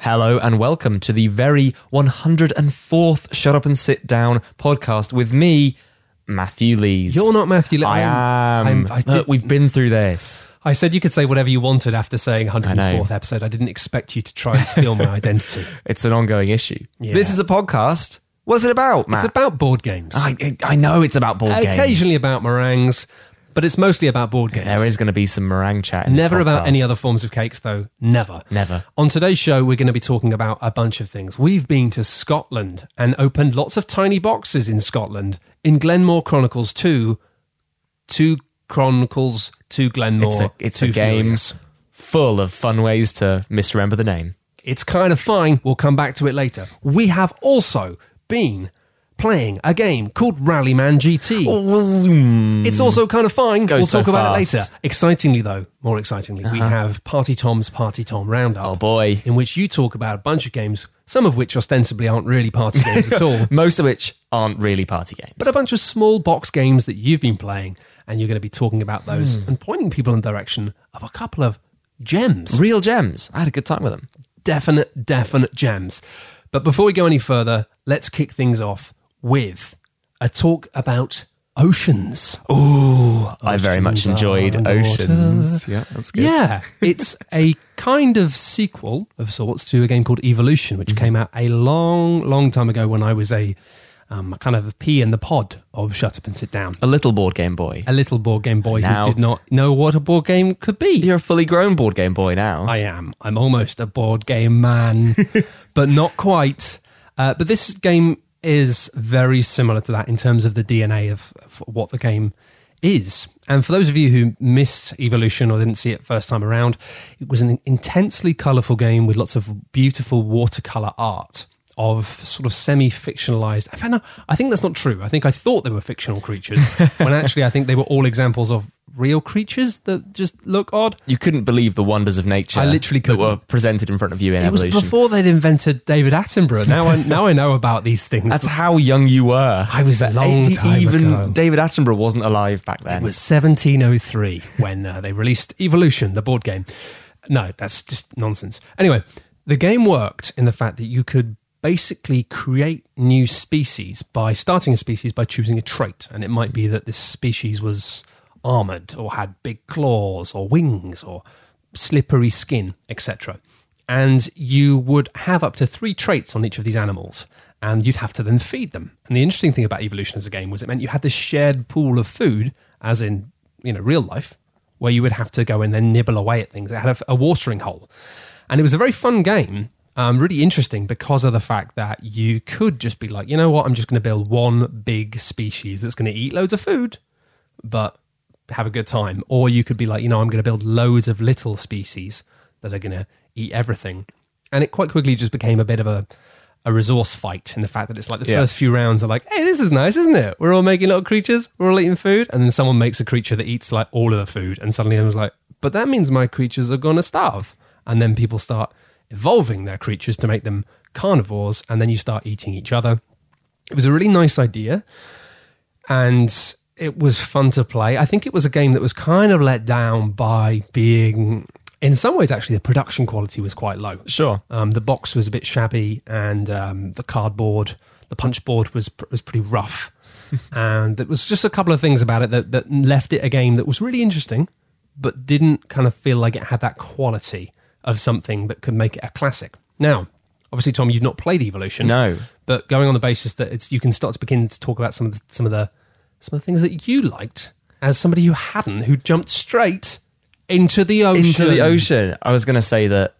Hello and welcome to the very 104th Shut Up and Sit Down podcast with me, Matthew Lees. You're not Matthew. Lee. I am. I'm- I, Look, did- we've been through this. I said you could say whatever you wanted after saying know. 104th episode. I didn't expect you to try and steal my identity. It's an ongoing issue. This is a podcast. What's it about, Matt? It's about board games. I, I know it's about board games. Occasionally about meringues, but it's mostly about board games. There is going to be some meringue chat. in this Never about any other forms of cakes, though. Never. Never. On today's show, we're going to be talking about a bunch of things. We've been to Scotland and opened lots of tiny boxes in Scotland. In Glenmore Chronicles 2, two Chronicles, two Glenmore. It's a, it's a two game full of fun ways to misremember the name. It's kind of fine. We'll come back to it later. We have also been playing a game called Rallyman GT. It's also kind of fine. Goes we'll so talk about it later. Excitingly, though, more excitingly, we have Party Tom's Party Tom Roundup. Oh boy. In which you talk about a bunch of games, some of which ostensibly aren't really party games at all, Most of which aren't really party games. but a bunch of small box games that you've been playing, and you're going to be talking about those Hmm. and pointing people in the direction of a couple of gems. real gems. I had a good time with them. definite, definite gems. But before we go any further, let's kick things off with a talk about oceans. Ooh, I very much enjoyed. Oceans. Yeah, that's good. Yeah, it's a kind of sequel of sorts to a game called Evolution, which mm-hmm. came out a long, long time ago when I was a um, kind of a pea in the pod of Shut Up and Sit Down. A little board game boy. A little board game boy Now- who did not know what a board game could be. You're a fully grown board game boy now. I am. I'm almost a board game man, but not quite. Uh, but this game is very similar to that in terms of the DNA of, of what the game is. And for those of you who missed Evolution or didn't see it first time around, it was an intensely colourful game with lots of beautiful watercolour art of sort of semi-fictionalized. I, no, I think that's not true. I think I thought they were fictional creatures when actually I think they were all examples of real creatures that just look odd. you couldn't believe the wonders of nature. I literally that were presented in front of you in It was before they'd invented David Attenborough. Now I now I know about these things. That's how young you were. I was a long Eighty- time even ago. David Attenborough wasn't alive back then. it was 1703 when uh, they released Evolution, the board game. No, that's just nonsense. Anyway, the game worked in the fact that you could basically create new species by starting a species by choosing a trait, and it might be that this species was armored or had big claws or wings or slippery skin, etc. And you would have up to three traits on each of these animals, and you'd have to then feed them. And the interesting thing about evolution as a game was it meant you had this shared pool of food, as in you know real life, where you would have to go and then nibble away at things. It had a, a watering hole, and it was a very fun game. Um, really interesting because of the fact that you could just be like, you know what, I'm just going to build one big species that's going to eat loads of food, but have a good time. Or you could be like, you know, I'm going to build loads of little species that are going to eat everything. And it quite quickly just became a bit of a, a resource fight in the fact that it's like the Yeah. first few rounds are like, hey, this is nice, isn't it? We're all making little creatures, we're all eating food. And then someone makes a creature that eats like all of the food. And suddenly everyone's like, but that means my creatures are going to starve. And then people start evolving their creatures to make them carnivores. And then you start eating each other. It was a really nice idea and it was fun to play. I think it was a game that was kind of let down by being, in some ways, actually, the production quality was quite low. Sure. Um, the box was a bit shabby, and um, the cardboard, the punch board was was pretty rough, and there was just a couple of things about it that that left it a game that was really interesting, but didn't kind of feel like it had that quality of something that could make it a classic. Now, obviously, Tom, you've not played Evolution, No. but going on the basis that it's you can start to begin to talk about some of the, some of the some of the things that you liked as somebody who hadn't, who jumped straight into the ocean. Into the ocean. I was going to say that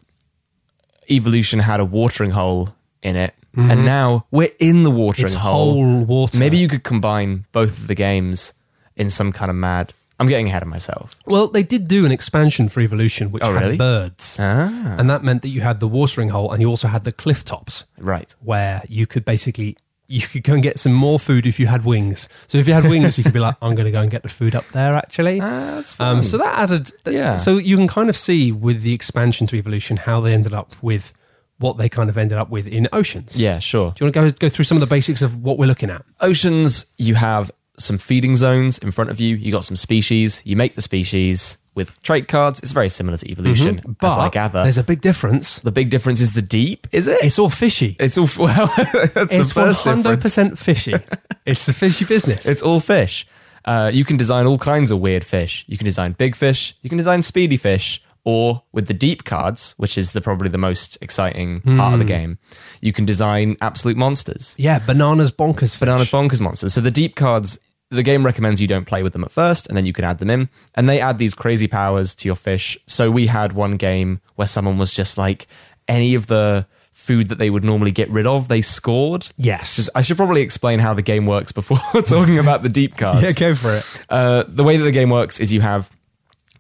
evolution had a watering hole in it, and mm-hmm. now we're in the watering It's hole. whole water. Maybe you could combine both of the games in some kind of mad. I'm getting ahead of myself. Well, they did do an expansion for Evolution, which Oh, had really? birds, Ah, and that meant that you had the watering hole, and you also had the cliff tops, right. where you could basically you could go and get some more food if you had wings. So if you had wings, you could be like, I'm going to go and get the food up there. Actually, Ah, that's fun. Um, so that added, th- Yeah. So you can kind of see with the expansion to Evolution how they ended up with what they kind of ended up with in Oceans. Yeah, sure. Do you want to go go through some of the basics of what we're looking at? Oceans, you have some feeding zones in front of you. You got some species. You make the species with trait cards. It's very similar to evolution, Mm-hmm. But as I gather. there's a big difference. The big difference is the deep, is it? It's all fishy. It's all well. that's It's the first one hundred percent fishy. it's a fishy business. It's all fish. Uh, you can design all kinds of weird fish. You can design big fish. You can design speedy fish. Or with the deep cards, which is the probably the most exciting part of the game, you can design absolute monsters. yeah, bananas bonkers fish. Bananas bonkers monsters. So the deep cards, the game recommends you don't play with them at first, and then you can add them in, and they add these crazy powers to your fish. So we had one game where someone was just like any of the food that they would normally get rid of, they scored. Yes. I should probably explain how the game works before talking about the deep cards. yeah, go for it. Uh, the way that the game works is you have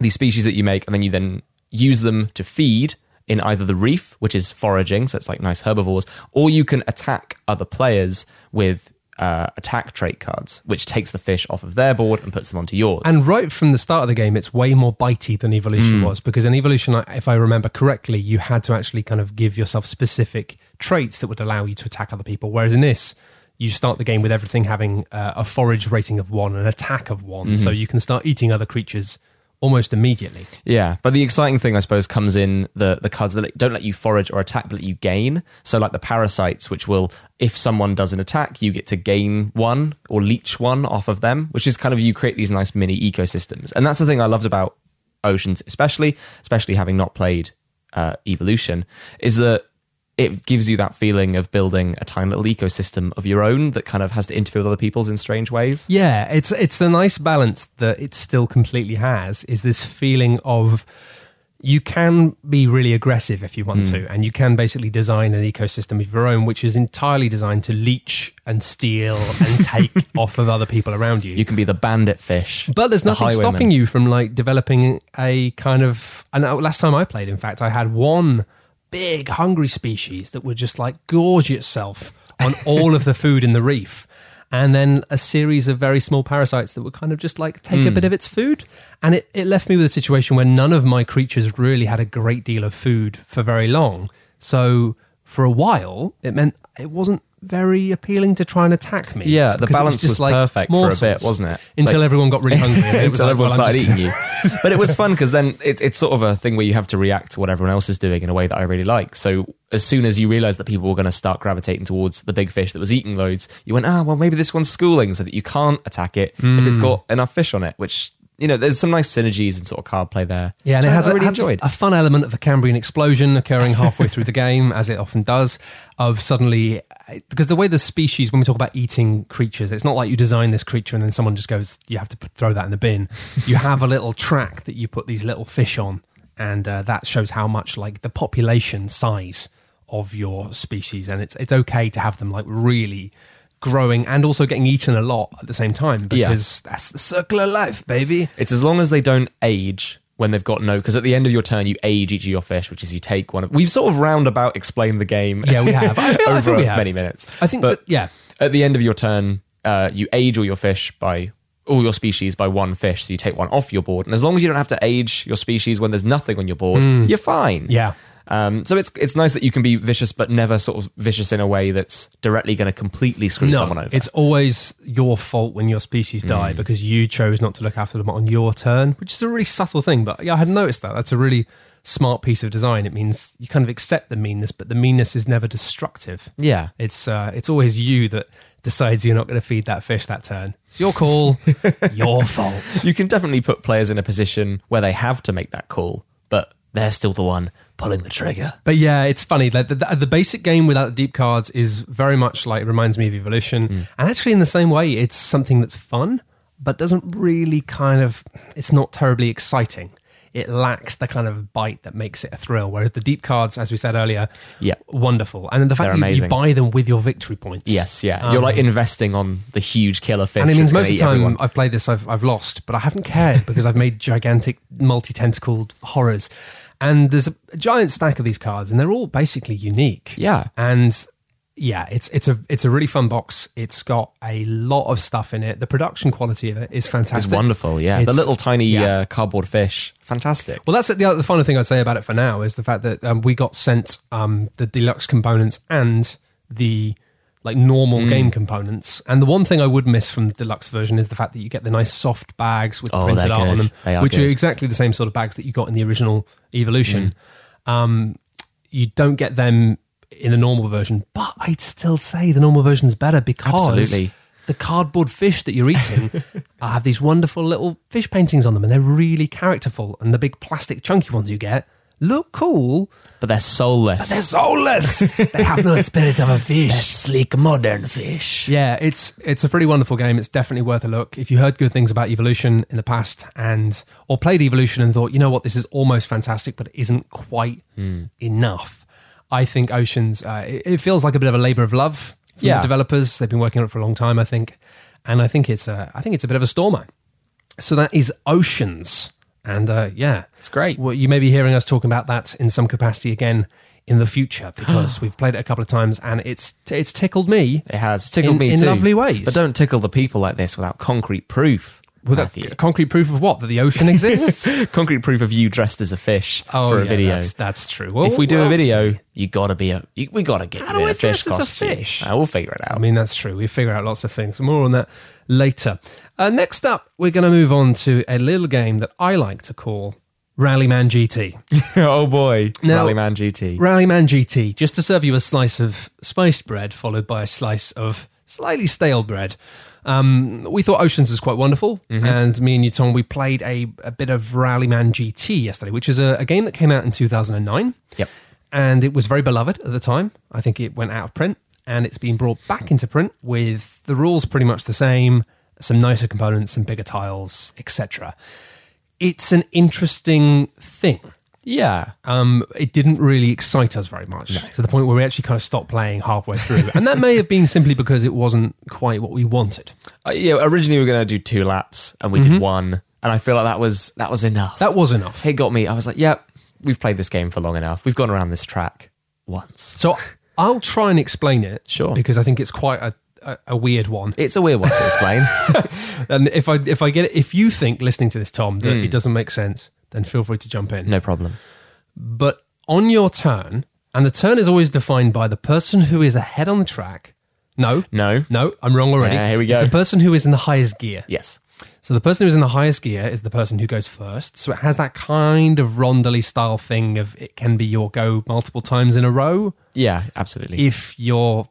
these species that you make, and then you then use them to feed in either the reef, which is foraging, so it's like nice herbivores, or you can attack other players with uh, attack trait cards, which takes the fish off of their board and puts them onto yours. And right from the start of the game, it's way more bitey than Evolution Hmm. was because in Evolution, if I remember correctly, you had to actually kind of give yourself specific traits that would allow you to attack other people. Whereas in this, you start the game with everything having uh, a forage rating of one, an attack of one, Mm-hmm. so you can start eating other creatures almost immediately. Yeah, but the exciting thing, I suppose, comes in the the cards that don't let you forage or attack, but let you gain. So, like the parasites, which will, if someone does an attack, you get to gain one or leech one off of them, which is kind of you create these nice mini ecosystems, and that's the thing I loved about Oceans, especially, especially having not played uh, Evolution, is that it gives you that feeling of building a tiny little ecosystem of your own that kind of has to interfere with other people's in strange ways. Yeah, it's it's the nice balance that it still completely has is this feeling of you can be really aggressive if you want to, and you can basically design an ecosystem of your own, which is entirely designed to leech and steal and take off of other people around you. You can be the bandit fish, but there's the nothing highwayman. stopping you from like developing a kind of. And uh, last time I played, in fact, I had one big hungry species that would just like gorge itself on all of the food in the reef. And then a series of very small parasites that would kind of just like take a hmm. bit of its food. And it, it left me with a situation where none of my creatures really had a great deal of food for very long. So for a while, it meant it wasn't very appealing to try and attack me. Yeah, the balance just was like perfect for a bit, wasn't it? Until Like- everyone got really hungry. And it was until like, everyone well, started eating you. But it was fun because then it, it's sort of a thing where you have to react to what everyone else is doing in a way that I really like. So as soon as you realised that people were going to start gravitating towards the big fish that was eating loads, you went, ah, well, maybe this one's schooling so that you can't attack it if Hmm. it's got enough fish on it, which, you know, there's some nice synergies and sort of card play there. Yeah, and it I- has, a, really has enjoyed. a fun element of the Cambrian explosion occurring halfway through the game, as it often does. Of suddenly, because the way the species, when we talk about eating creatures, it's not like you design this creature and then someone just goes, you have to put, throw that in the bin. You have a little track that you put these little fish on, and uh, that shows how much like the population size of your species, and it's it's okay to have them like really growing and also getting eaten a lot at the same time Yeah. because that's the circle of life, baby. It's as long as they don't age when they've got no, because at the end of your turn you age each of your fish, which is you take one. of We've sort of roundabout explained the game. Yeah, we have. I feel- I over we have. many minutes. I think but that- yeah. At the end of your turn, uh, you age all your fish by all your species by one fish, so you take one off your board, and as long as you don't have to age your species when there's nothing on your board, you're fine. Yeah. Um, so it's it's nice that you can be vicious, but never sort of vicious in a way that's directly going to completely screw someone over. It's always your fault when your species die Mm. because you chose not to look after them on your turn, which is a really subtle thing. But yeah, I hadn't noticed that. That's a really smart piece of design. It means you kind of accept the meanness, but the meanness is never destructive. yeah. It's uh, it's always you that decides you're not going to feed that fish that turn. It's your call, your fault. You can definitely put players in a position where they have to make that call, but they're still the one pulling the trigger. But yeah, it's funny. Like the, the, the basic game without the deep cards is very much like it reminds me of Evolution, Mm. and actually in the same way, it's something that's fun, but doesn't really kind of. It's not terribly exciting. It lacks the kind of bite that makes it a thrill. Whereas the deep cards, as we said earlier, Yeah. wonderful, and the fact They're that you, you buy them with your victory points. Yes, yeah. You're like investing on the huge killer fish. And it means most of the time everyone. I've played this, I've, I've lost, but I haven't cared because I've made gigantic multi tentacled horrors. And there's a giant stack of these cards, and they're all basically unique. Yeah. And yeah, it's it's a it's a really fun box. It's got a lot of stuff in it. The production quality of it is fantastic. It's wonderful. Yeah, the little tiny yeah. uh, cardboard fish, fantastic. Well, that's it. the other the final thing I'd say about it for now is the fact that um, we got sent um, the deluxe components and the like normal Mm. game components. And the one thing I would miss from the deluxe version is the fact that you get the nice soft bags with Oh, printed art on them, are which are exactly the same sort of bags that you got in the original Evolution. Mm. Um, you don't get them in the normal version, but I'd still say the normal version is better because Absolutely. the cardboard fish that you're eating have these wonderful little fish paintings on them, and they're really characterful. And the big plastic chunky ones you get look cool, But they're soulless. they're soulless. they have no spirit of a fish. sleek modern fish. Yeah, it's it's a pretty wonderful game. It's definitely worth a look. If you heard good things about Evolution in the past and or played Evolution and thought, you know what, this is almost fantastic, but it isn't quite enough. I think Oceans. Uh, it, it feels like a bit of a labor of love from Yeah. the developers. They've been working on it for a long time, I think, and I think it's a I think it's a bit of a stormer. So that is Oceans, and uh, yeah, It's great. well, you may be hearing us talking about that in some capacity again in the future because we've played it a couple of times and it's it's tickled me. It has tickled In- me in too. lovely ways. But don't tickle the people like this without concrete proof. With Matthew. concrete proof of what? That the ocean exists? concrete proof of you dressed as a fish oh, for a yeah, video. That's, that's true. Well, if we do a video, you gotta be a. You, we gotta get How you in a fish as a costume. fish? Uh, we'll figure it out. I mean, that's true. We figure out lots of things. More on that later. Uh, next up, we're going to move on to a little game that I like to call Rallyman GT. oh boy, Now- Rallyman GT. Rallyman GT, just to serve you a slice of spiced bread followed by a slice of slightly stale bread. Um, we thought Oceans was quite wonderful, Mm-hmm. and me and you, Tom, we played a, a bit of Rallyman GT yesterday, which is a, a game that came out in 2009. Yep. And it was very beloved at the time. I think it went out of print, and it's been brought back into print with the rules pretty much the same, some nicer components, some bigger tiles, etc. It's an interesting thing Yeah. um, it didn't really excite us very much to the point where we actually kind of stopped playing halfway through. and that may have been simply because it wasn't quite what we wanted. Uh, yeah. Originally, we were gonna do two laps, and we did one, and I feel like that was that was enough. Mm-hmm. That was enough. it got me. I was like, yep, we've played this game for long enough. We've gone around this track once. So I'll try and explain it. Sure. Because I think it's quite a, a, a weird one. It's a weird one to explain. And if I if I get it, if you think listening to this, Tom, that it mm. doesn't make sense, then feel free to jump in. no problem. But on your turn, and the turn is always defined by the person who is ahead on the track. No, No. no, I'm wrong already. Yeah, here we It's go. the person who is in the highest gear. Yes. So the person who's in the highest gear is the person who goes first. So it has that kind of rondely style thing of it can be your go multiple times in a row Yeah. Absolutely. if you're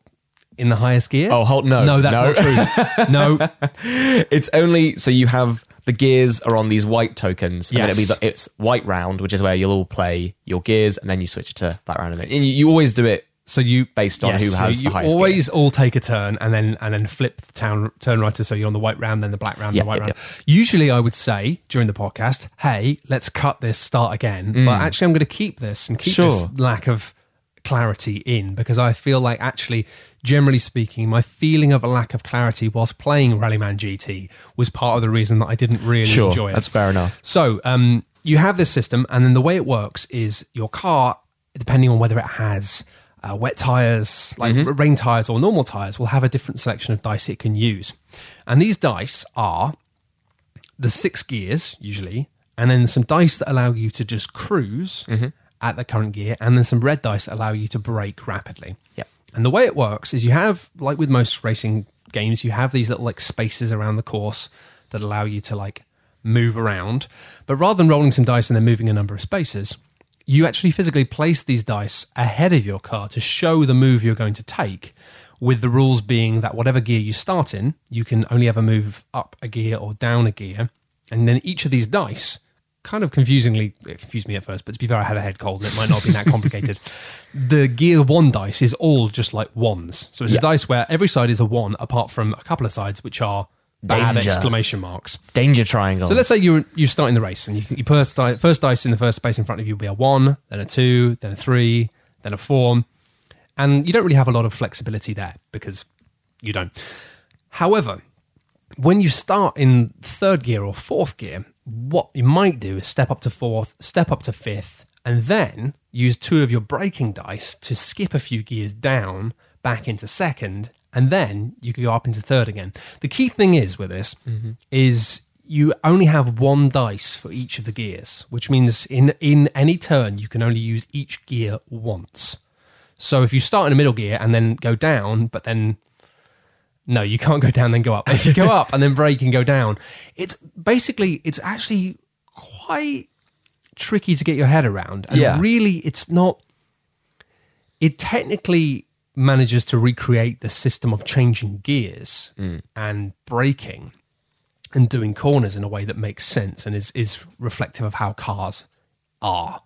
in the highest gear. Oh, hold no. no, that's no. not true. no, It's only so you have the gears are on these white tokens, and it'll be Yes. the, it's white round, which is where you'll all play your gears, and then you switch to that round, and then and you, you always do it so you based on yes, who so has you the highest. always all take a turn and then and then flip the town turn writer. So you're on the white round, then the black round, Yep, the white yep, round. Usually, I would say during the podcast, "Hey, let's cut this, start again." But actually, I'm going to keep this and keep Mm. Sure. this lack of clarity in because I feel like actually, generally speaking, my feeling of a lack of clarity whilst playing Rallyman GT was part of the reason that I didn't really Sure, enjoy it. that's fair enough. So um, you have this system, and then the way it works is your car, depending on whether it has uh, wet tires, like Mm-hmm. rain tires or normal tires, will have a different selection of dice it can use. And these dice are the six gears usually, and then some dice that allow you to just cruise Mm-hmm. at the current gear, and then some red dice that allow you to brake rapidly. Yep. And the way it works is you have, like with most racing games, you have these little like spaces around the course that allow you to like move around. But rather than rolling some dice and then moving a number of spaces, you actually physically place these dice ahead of your car to show the move you're going to take. With the rules being that whatever gear you start in, you can only ever move up a gear or down a gear. And then each of these dice kind of confusingly it confused me at first, but to be fair, I had a head cold and it might not have been that complicated. the gear one dice is all just like ones. So it's a dice where every side is a one, apart from a couple of sides which are bad Danger. exclamation marks. Danger triangle. So let's say you're you start in the race and you you first di- first dice in the first space in front of you will be a one, then a two, then a three, then a four, and you don't really have a lot of flexibility there because you don't. However, when you start in third gear or fourth gear, what you might do is step up to fourth, step up to fifth, and then use two of your braking dice to skip a few gears down back into second, and then you could go up into third again. The key thing is with this is you only have one dice for each of the gears, which means in in any turn you can only use each gear once. So if you start in a middle gear and then go down, but then no, you can't go down then go up. If you go up and then brake and go down, it's basically it's actually quite tricky to get your head around. And Yeah. really it's not it technically manages to recreate the system of changing gears mm. and braking and doing corners in a way that makes sense and is is reflective of how cars are.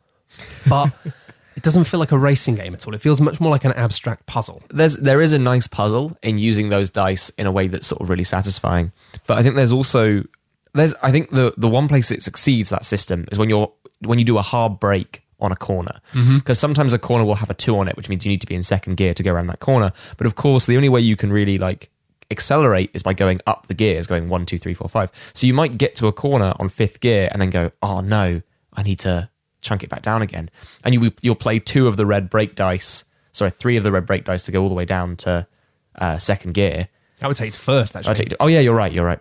But it doesn't feel like a racing game at all. It feels much more like an abstract puzzle. there's there is a nice puzzle in using those dice in a way that's sort of really satisfying. But I think there's also there's I think the the one place it succeeds that system is when you're when you do a hard brake on a corner because sometimes a corner will have a two on it which means you need to be in second gear to go around that corner but of course the only way you can really like accelerate is by going up the gears going one two three four five so you might get to a corner on fifth gear and then go oh no i need to chunk it back down again and you you'll play two of the red brake dice sorry three of the red brake dice to go all the way down to uh, second gear I would take it to first actually. Take, oh yeah, you're right. You're right.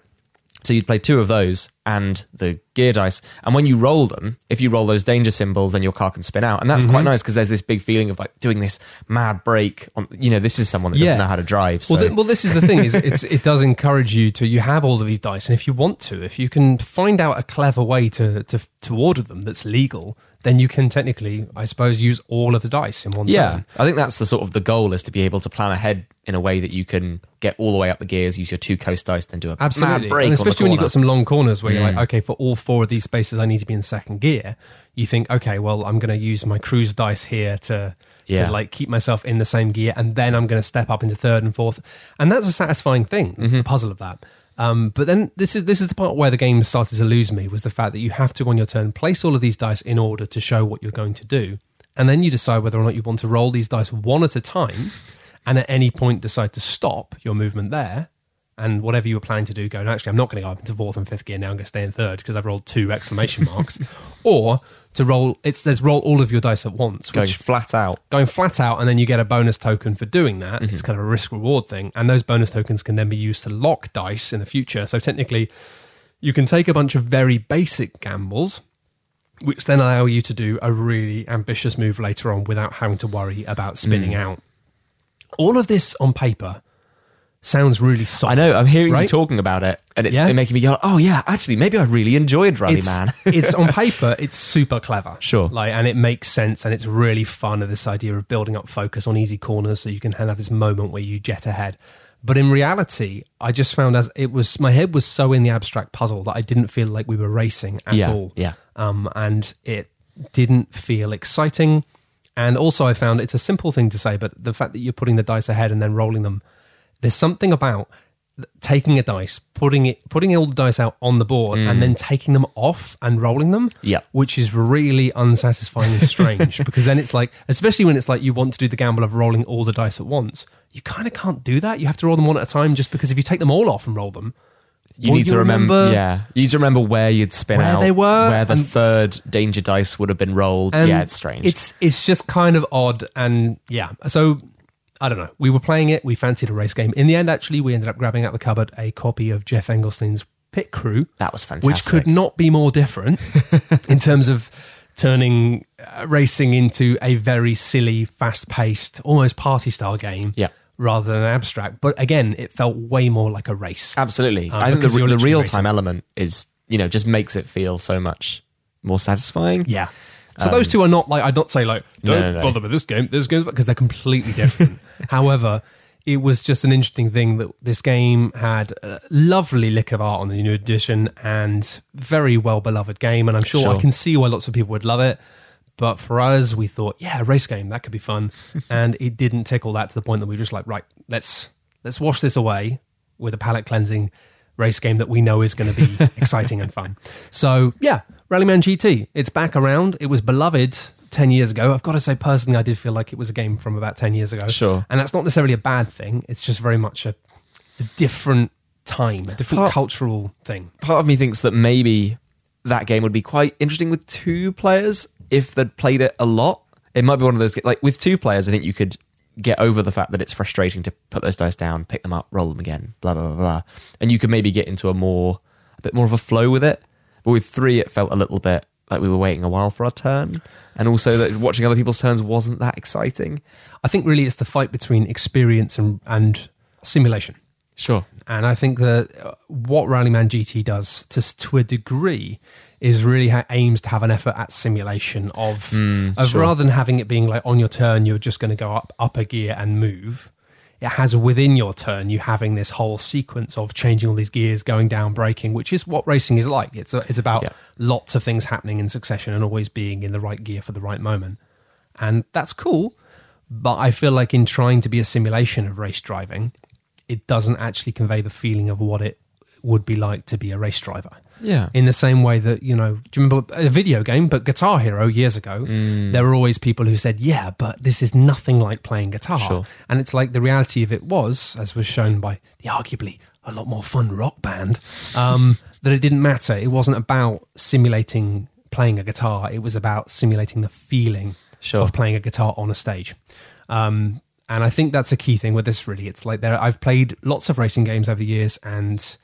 So you'd play two of those and the gear dice, and when you roll them, if you roll those danger symbols, then your car can spin out, and that's Mm-hmm. quite nice because there's this big feeling of like doing this mad break. On you know, this is someone that doesn't know how to drive. So Well, th- well, this is the thing: is it's, it does encourage you to. You have all of these dice, and if you want to, if you can find out a clever way to to, to order them that's legal, then you can technically, I suppose, use all of the dice in one yeah, turn. I think that's the sort of the goal is to be able to plan ahead in a way that you can get all the way up the gears, use your two coast dice, then do a Absolutely, mad break, and on the especially when you've got some long corners where you're like, okay, for all four of these spaces, I need to be in second gear. You think, okay, well, I'm going to use my cruise dice here to Yeah. to like keep myself in the same gear, and then I'm going to step up into third and fourth, and that's a satisfying thing, Mm-hmm. the puzzle of that. Um, but then this is this is the part where the game started to lose me was the fact that you have to on your turn place all of these dice in order to show what you're going to do, and then you decide whether or not you want to roll these dice one at a time, and at any point decide to stop your movement there, and whatever you were planning to do, go, no, actually, I'm not going to go up into fourth and fifth gear now. I'm going to stay in third because I've rolled two exclamation marks. or to roll, it says roll all of your dice at once, going which flat out. going flat out, and then you get a bonus token for doing that. Mm-hmm. It's kind of a risk reward thing. And those bonus tokens can then be used to lock dice in the future. So technically, you can take a bunch of very basic gambles. Which then allow you to do a really ambitious move later on without having to worry about spinning mm. out. All of this on paper sounds really solid. I know. I'm hearing you talking about it, and it's Yeah. making me go, "Oh yeah, actually, maybe I really enjoyed Rally it's, Man." it's on paper, it's super clever. Sure. Like, and it makes sense and it's really fun of this idea of building up focus on easy corners so you can have this moment where you jet ahead. But in reality, I just found as it was my head was so in the abstract puzzle that I didn't feel like we were racing at Yeah, all. yeah. Um, and it didn't feel exciting. And also I found it's a simple thing to say, but the fact that you're putting the dice ahead and then rolling them, there's something about taking a dice, putting it, putting all the dice out on the board, and then mm. taking them off and rolling them. Yeah. which is really unsatisfying and strange because then it's like, especially when it's like you want to do the gamble of rolling all the dice at once, you kind of can't do that. You have to roll them one at a time, just because if you take them all off and roll them, You need to remember, remember yeah. You need to remember where you'd spin where out, they were, where the and- third danger dice would have been rolled. Yeah, it's strange. It's it's just kind of odd, and yeah. So I don't know. We were playing it. We fancied a race game. In the end, actually, we ended up grabbing out the cupboard a copy of Geoff Engelstein's Pit Crew, that was fantastic. which could not be more different in terms of turning uh, racing into a very silly, fast-paced, almost party-style game. Yeah. Rather than abstract, but again, it felt way more like a race. absolutely. Uh, I think the, the real time element is you know just makes it feel so much more satisfying. Yeah. So those um, two are not like I'd not say like don't no, no. bother with this game, this game because they're completely different. However, it was just an interesting thing that this game had a lovely lick of art on the new edition and very well beloved game, and I'm sure, I can see why lots of people would love it. But for us, we thought, yeah, race game that could be fun, and it didn't tickle that to the point that we were just like, right, let's let's wash this away with a palate cleansing race game that we know is going to be exciting and fun. So yeah, Rallyman GT, it's back around. It was beloved. 10 years ago. I've got to say, personally, I did feel like it was a game from about 10 years ago. Sure. And that's not necessarily a bad thing. It's just very much a, a different time, a different Part- cultural thing. Part of me thinks that maybe that game would be quite interesting with two players if they'd played it a lot. It might be one of those like with two players. I think you could get over the fact that it's frustrating to put those dice down, pick them up, roll them again, blah blah blah blah, and you could maybe get into a more a bit more of a flow with it. But with three, it felt a little bit like we were waiting a while for our turn, and also that watching other people's turns wasn't that exciting. I think really it's the fight between experience and, and simulation. Sure. And I think that uh, what Rallyman GT does to, to a degree is really ha- aims to have an effort at simulation of, of sure. rather than having it being like on your turn, you're just going to go up, up a gear and move. It has within your turn, you having this whole sequence of changing all these gears, going down, braking, which is what racing is like. It's, a, it's about Yeah. lots of things happening in succession and always being in the right gear for the right moment. And that's cool. But I feel like in trying to be a simulation of race driving, it doesn't actually convey the feeling of what it would be like to be a race driver. Yeah. In the same way that, you know, do you remember a video game, but Guitar Hero years ago, Mm. there were always people who said, yeah, but this is nothing like playing guitar. Sure. And it's like the reality of it was, as was shown by the arguably a lot more fun rock band, um, that it didn't matter. It wasn't about simulating playing a guitar, it was about simulating the feeling Sure. of playing a guitar on a stage. Um, and I think that's a key thing with this. Really, it's like there. I've played lots of racing games over the years, and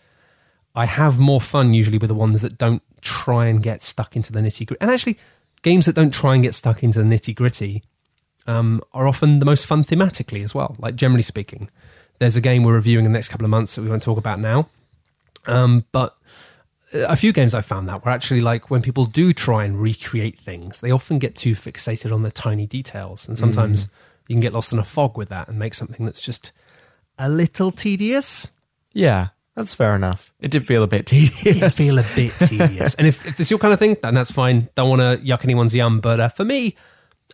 I have more fun usually with the ones that don't try and get stuck into the nitty gritty. And actually, games that don't try and get stuck into the nitty gritty um, are often the most fun thematically as well. Like generally speaking, there's a game we're reviewing in the next couple of months that we won't talk about now. Um, but a few games I've found that were actually like when people do try and recreate things, they often get too fixated on the tiny details, and sometimes you can get lost in a fog with that and make something that's just a little tedious. Yeah. That's fair enough. It did feel a bit tedious. It did feel a bit tedious, and if, if this is your kind of thing, then that's fine. Don't want to yuck anyone's yum, but uh, for me,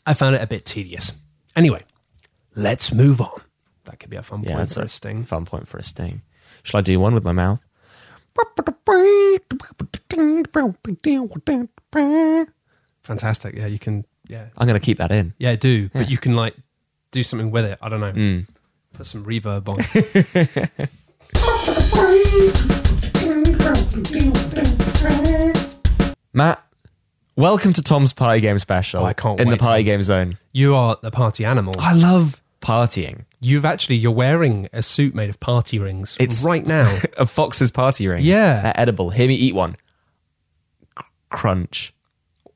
I found it a bit tedious. Anyway, let's move on. That could be a fun Yeah, point for a a sting. fun point for a sting. Shall I do one with my mouth? Fantastic. Yeah, you can. Yeah, I'm going to keep that in. yeah, do. But you can like do something with it. I don't know. Mm. Put some reverb on. Matt, welcome to Tom's Party Game Special Oh, I can't in wait the Party Game Zone. you are the party animal. I love partying. You've actually you're wearing a suit made of party rings It's- right now. A Fox's party rings. Yeah. They're edible. Hear me eat one. C- Crunch.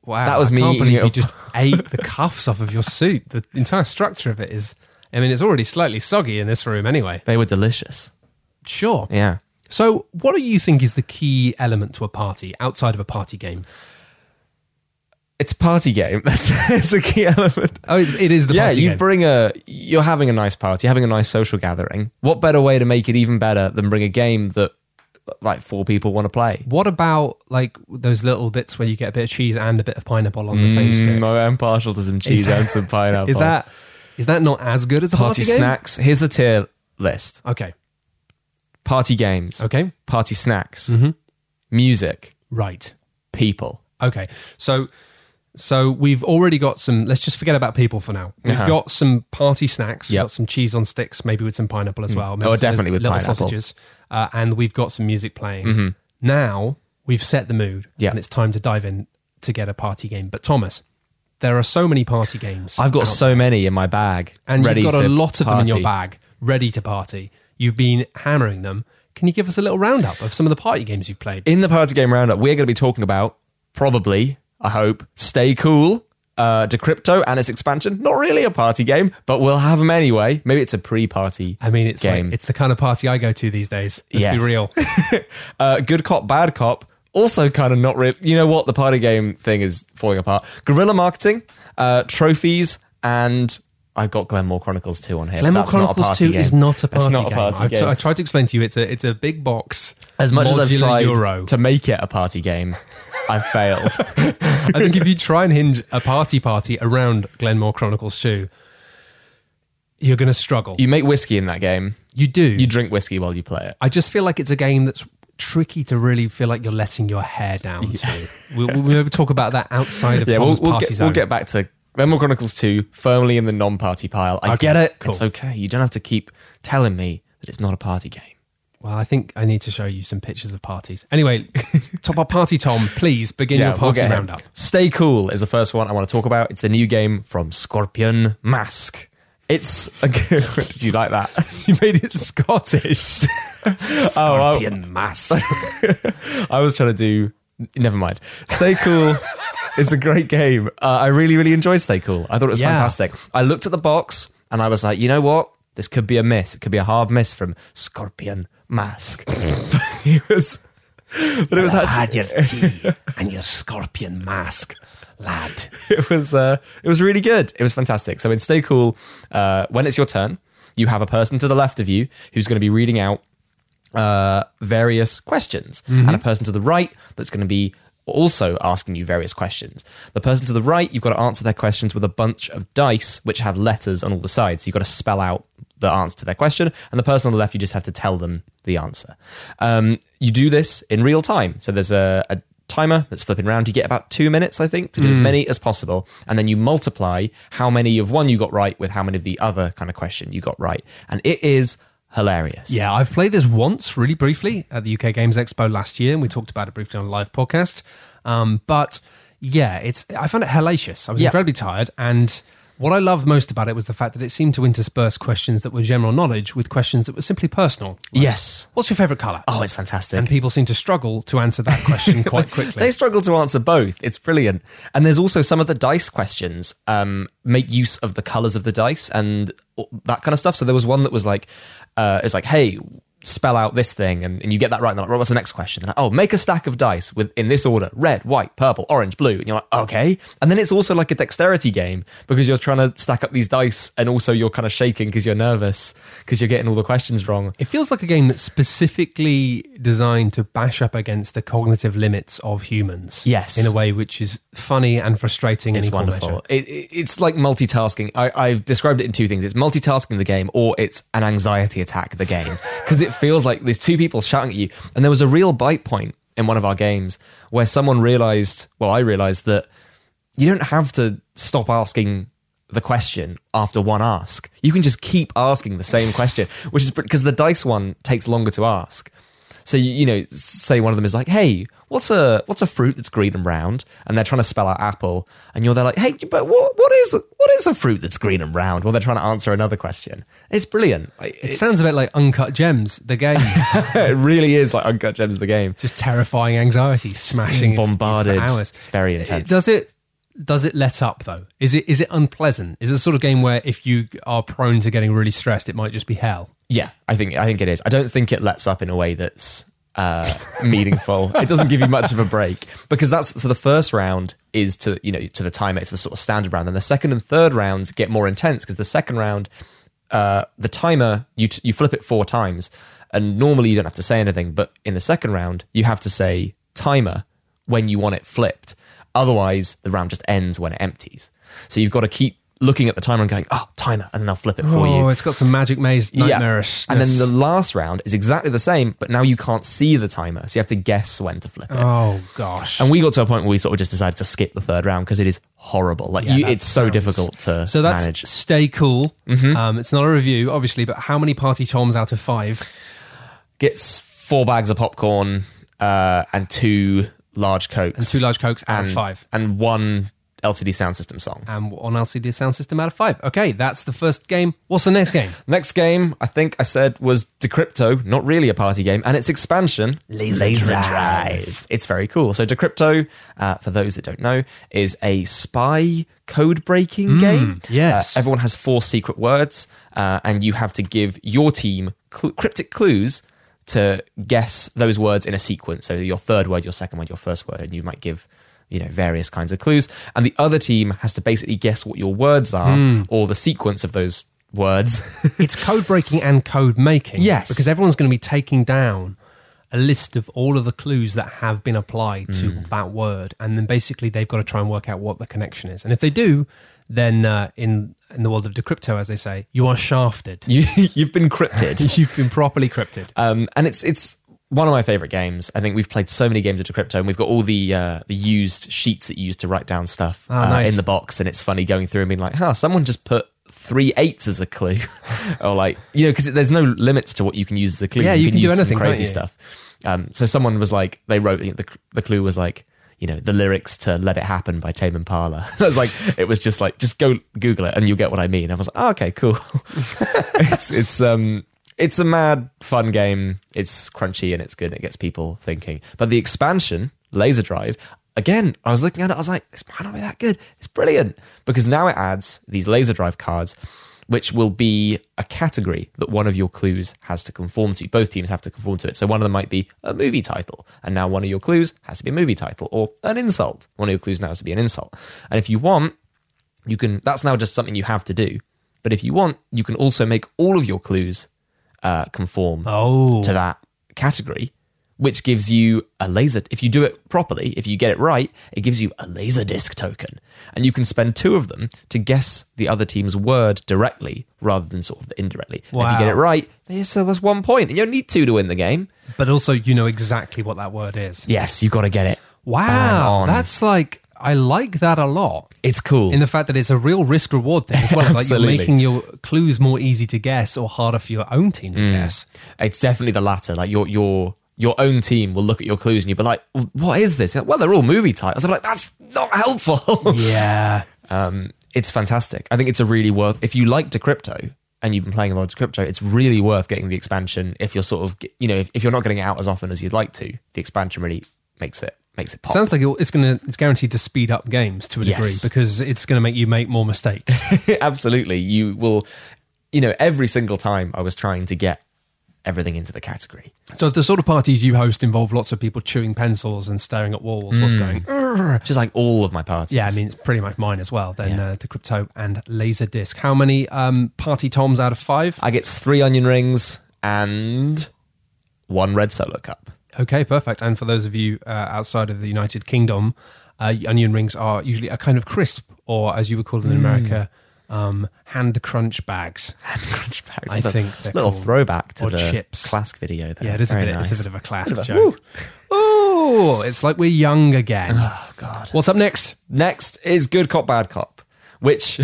Wow, That was I me Can't believe you just ate the cuffs off of your suit. The entire structure of it is. I mean, it's already slightly soggy in this room anyway. They were delicious. Sure. Yeah. So, what do you think is the key element to a party outside of a party game? It's a party game. That's, that's a key element. Oh, it's, it is the yeah, party you game. bring a. You're having a nice party, having a nice social gathering. What better way to make it even better than bring a game that like four people want to play? what about like those little bits where you get a bit of cheese and a bit of pineapple on the same stick? Mm, I'm partial to some cheese that- and some pineapple. Is that is that not as good as a party party, game? snacks? Here's the tier list: Okay. Party games, Okay. party snacks, Mm-hmm. music, Right. people. Okay. So so we've already got some let's just forget about people for now. We've Uh-huh. got some party snacks. We've Yep. got some cheese on sticks, maybe with some pineapple as well. Maybe Oh, some of those definitely with little pineapple. sausages. Uh, and we've got some music playing. Now we've set the mood Yeah. and it's time to dive in to get a party game. But Thomas, there are so many party games. I've got so many in my bag, and you've got a lot of them in your bag, ready to party. You've been hammering them. Can you give us a little roundup of some of the party games you've played? In the party game roundup, we're going to be talking about probably, I hope, Stay Cool, uh, Decrypto, and its expansion. Not really a party game, but we'll have them anyway. Maybe it's a pre-party. I mean, it's game. like it's the kind of party I go to these days. Let's Yes. be real. uh, Good Cop, Bad Cop. Also, kind of not real. You know what? The party game thing is falling apart. Guerrilla marketing, uh, trophies, and I've got Glenmore Chronicles 2 on here. Glenmore that's not a Chronicles party Two game. is not a party not a party game. t- I tried to explain to you, it's a it's a big box. as much as I've tried Euro. to make it a party game, I've failed. I think if you try and hinge a party party around Glenmore Chronicles Two, you're going to struggle. you make whiskey in that game. You do. You drink whiskey while you play it. I just feel like it's a game that's tricky to really feel like you're letting your hair down to. We'll, we'll maybe talk about that outside of Yeah, we'll, Tom's we'll, party get, zone. we'll get back to Glenmore Chronicles 2 firmly in the non-party pile. I Okay, get it. cool. It's okay. You don't have to keep telling me that it's not a party game. well, I think I need to show you some pictures of parties. Anyway, top up party Tom, please begin your party get him. roundup. Stay Cool is the first one I want to talk about. It's the new game from Scorpion Mask. It's a good. Did you like that? You made it Scottish. Oh, Scorpion mask. I was trying to do. Never mind. Stay cool. It's a great game. Uh, I really, really enjoyed Stay Cool. I thought it was Yeah. fantastic. I looked at the box and I was like, you know what? This could be a miss. It could be a hard miss from Scorpion Mask. it was, but it was actually, your tea and your scorpion mask, lad. it was uh, it was really good. It was fantastic. So in Stay Cool, uh, when it's your turn, you have a person to the left of you who's going to be reading out uh, various questions, and a person to the right that's going to be also asking you various questions. The person to the right, you've got to answer their questions with a bunch of dice which have letters on all the sides. So you've got to spell out the answer to their question, and the person on the left, you just have to tell them the answer. Um, you do this in real time. So there's a, a timer that's flipping around. You get about two minutes, I think, to do as many as possible, and then you multiply how many of one you got right with how many of the other kind of question you got right, and it is hilarious. Yeah, I've played this once, really briefly, at the UK Games Expo last year, and we talked about it briefly on a live podcast. Um, but yeah, it's I found it hellacious. I was Yeah. incredibly tired, and what I loved most about it was the fact that it seemed to intersperse questions that were general knowledge with questions that were simply personal. Like, Yes. What's your favorite color? Oh, it's fantastic. And people seem to struggle to answer that question quite quickly. They struggle to answer both. It's brilliant. And there's also some of the dice questions um, make use of the colors of the dice and that kind of stuff. So there was one that was like, uh, it's like, hey, spell out this thing, and, and you get that right. And like, what's the next question? Like, oh, make a stack of dice with in this order: red, white, purple, orange, blue. And you're like, okay. And then it's also like a dexterity game because you're trying to stack up these dice, and also you're kind of shaking because you're nervous because you're getting all the questions wrong. It feels like a game that's specifically designed to bash up against the cognitive limits of humans. Yes. In a way which is funny and frustrating It's wonderful. It, it- it's like multitasking. I, I've described it in two things. It's multitasking the game, or it's an anxiety attack the game, because it feels like there's two people shouting at you. And there was a real bite point in one of our games where someone realized, well, I realized that you don't have to stop asking the question after one ask. You can just keep asking the same question, which is because the dice one takes longer to ask. So you, you know, say one of them is like, "Hey, what's a what's a fruit that's green and round?" And they're trying to spell out apple, and you're there like, "Hey, but what what is what is a fruit that's green and round?" Well, they're trying to answer another question. It's brilliant. Like, It sounds a bit like Uncut Gems, the game. it really is like Uncut Gems the game. Just terrifying anxiety, smashing bombarded. hours. It's very intense. Does it? Does it let up though? Is it is it unpleasant? Is it the sort of game where if you are prone to getting really stressed, it might just be hell? Yeah, I think I think it is. I don't think it lets up in a way that's uh, meaningful. it doesn't give you much of a break because that's so. The first round is to you know to the timer. It's the sort of standard round, and the second and third rounds get more intense because the second round, uh, the timer you t- you flip it four times, and normally you don't have to say anything, but in the second round you have to say timer when you want it flipped. Otherwise, the round just ends when it empties. So you've got to keep looking at the timer and going, oh, timer, and then they'll flip it for you. Oh, it's got some magic maze nightmarish. And then the last round is exactly the same, but now you can't see the timer, so you have to guess when to flip it. oh gosh. And we got to a point where we sort of just decided to skip the third round because it is horrible. Like you, that it's so difficult to So that's manage. Mm-hmm. stay cool. Um, it's not a review, obviously, but how many party toms out of five? Gets four bags of popcorn uh, and two large cokes And two large cokes out and of five. and one LCD Soundsystem song. And one LCD Soundsystem out of five. Okay, that's the first game. What's the next game? Next game, I think I said was Decrypto, not really a party game, and its expansion, Laser Drive. It's very cool. So Decrypto, uh, for those that don't know, is a spy code breaking game. yes. Uh, everyone has four secret words, uh, and you have to give your team cl- cryptic clues to guess those words in a sequence. So your third word, your second word, your first word, and you might give you know various kinds of clues and the other team has to basically guess what your words are Hmm. or the sequence of those words It's code breaking and code making. Yes. Because everyone's going to be taking down a list of all of the clues that have been applied to Hmm. that word. And then basically they've got to try and work out what the connection is. And if they do, then uh, in, in the world of decrypto, as they say, you are shafted. you, you've been crypted. You've been properly crypted. um, and it's it's one of my favorite games. I think we've played so many games of Decrypto, and we've got all the uh, the used sheets that you use to write down stuff uh, Ah, nice. in the box, and it's funny going through and being like, "Huh, someone just put." Three eights as a clue, or like you know, because there's no limits to what you can use as a clue. Yeah, you can do use some anything, crazy stuff. Um, so someone was like, they wrote the the clue was like, you know, the lyrics to "Let It Happen" by Tame Impala. I was like, it was just like, just go Google it and you'll get what I mean. I was like, oh, okay, cool. it's it's um it's a mad fun game. It's crunchy and it's good. It gets people thinking. But the expansion, Laser Drive, again, I was looking at it. I was like, this might not be that good. It's brilliant because now it adds these Laser Drive cards which will be a category that one of your clues has to conform to. Both teams have to conform to it. So one of them might be a movie title, and now one of your clues has to be a movie title, or an insult. One of your clues now has to be an insult. And if you want, you can. That's now just something you have to do. But if you want, you can also make all of your clues uh, conform Oh. to that category, which gives you a laser. If you do it properly, if you get it right, it gives you a laser disc token, and you can spend two of them to guess the other team's word directly rather than sort of indirectly. And if you get it right, then so that's one point, and you don't need two to win the game. But also, you know exactly what that word is. Yes, you've got to get it. Wow. That's like, I like that a lot. it's cool. In the fact that it's a real risk reward thing as well. like you're making your clues more easy to guess or harder for your own team to Mm. guess. It's definitely the latter. Like your your your own team will look at your clues and you'll be like, "What is this?" Well, they're all movie titles. I'm like, that's not helpful. Yeah. um, it's fantastic. I think it's a really worth. If you like Decrypto and you've been playing a lot of Decrypto, it's really worth getting the expansion. If you're sort of, you know, if, if you're not getting it out as often as you'd like to, the expansion really makes it makes it pop. Sounds like it's gonna it's guaranteed to speed up games to a degree Yes. because it's gonna make you make more mistakes. Absolutely, you will. You know, every single time I was trying to get everything into the category. so if the sort of parties you host involve lots of people chewing pencils and staring at walls, what's going? "Urgh." Just like all of my parties. Yeah, I mean it's pretty much mine as well. Then Yeah. uh, Decrypto and laser disc. How many um, party toms out of five? I get three onion rings and one red solo cup. Okay, perfect. And for those of you uh, outside of the United Kingdom, uh, onion rings are usually a kind of crisp, or as you would call them in America, um, hand crunch bags. Hand crunch bags. I It's a think they're little called- throwback to or the chips. Clask video. There. Yeah, it is a bit. nice. It's a bit of a a- joke. Oh, it's like we're young again. Oh God. What's up next? Next is Good Cop Bad Cop, which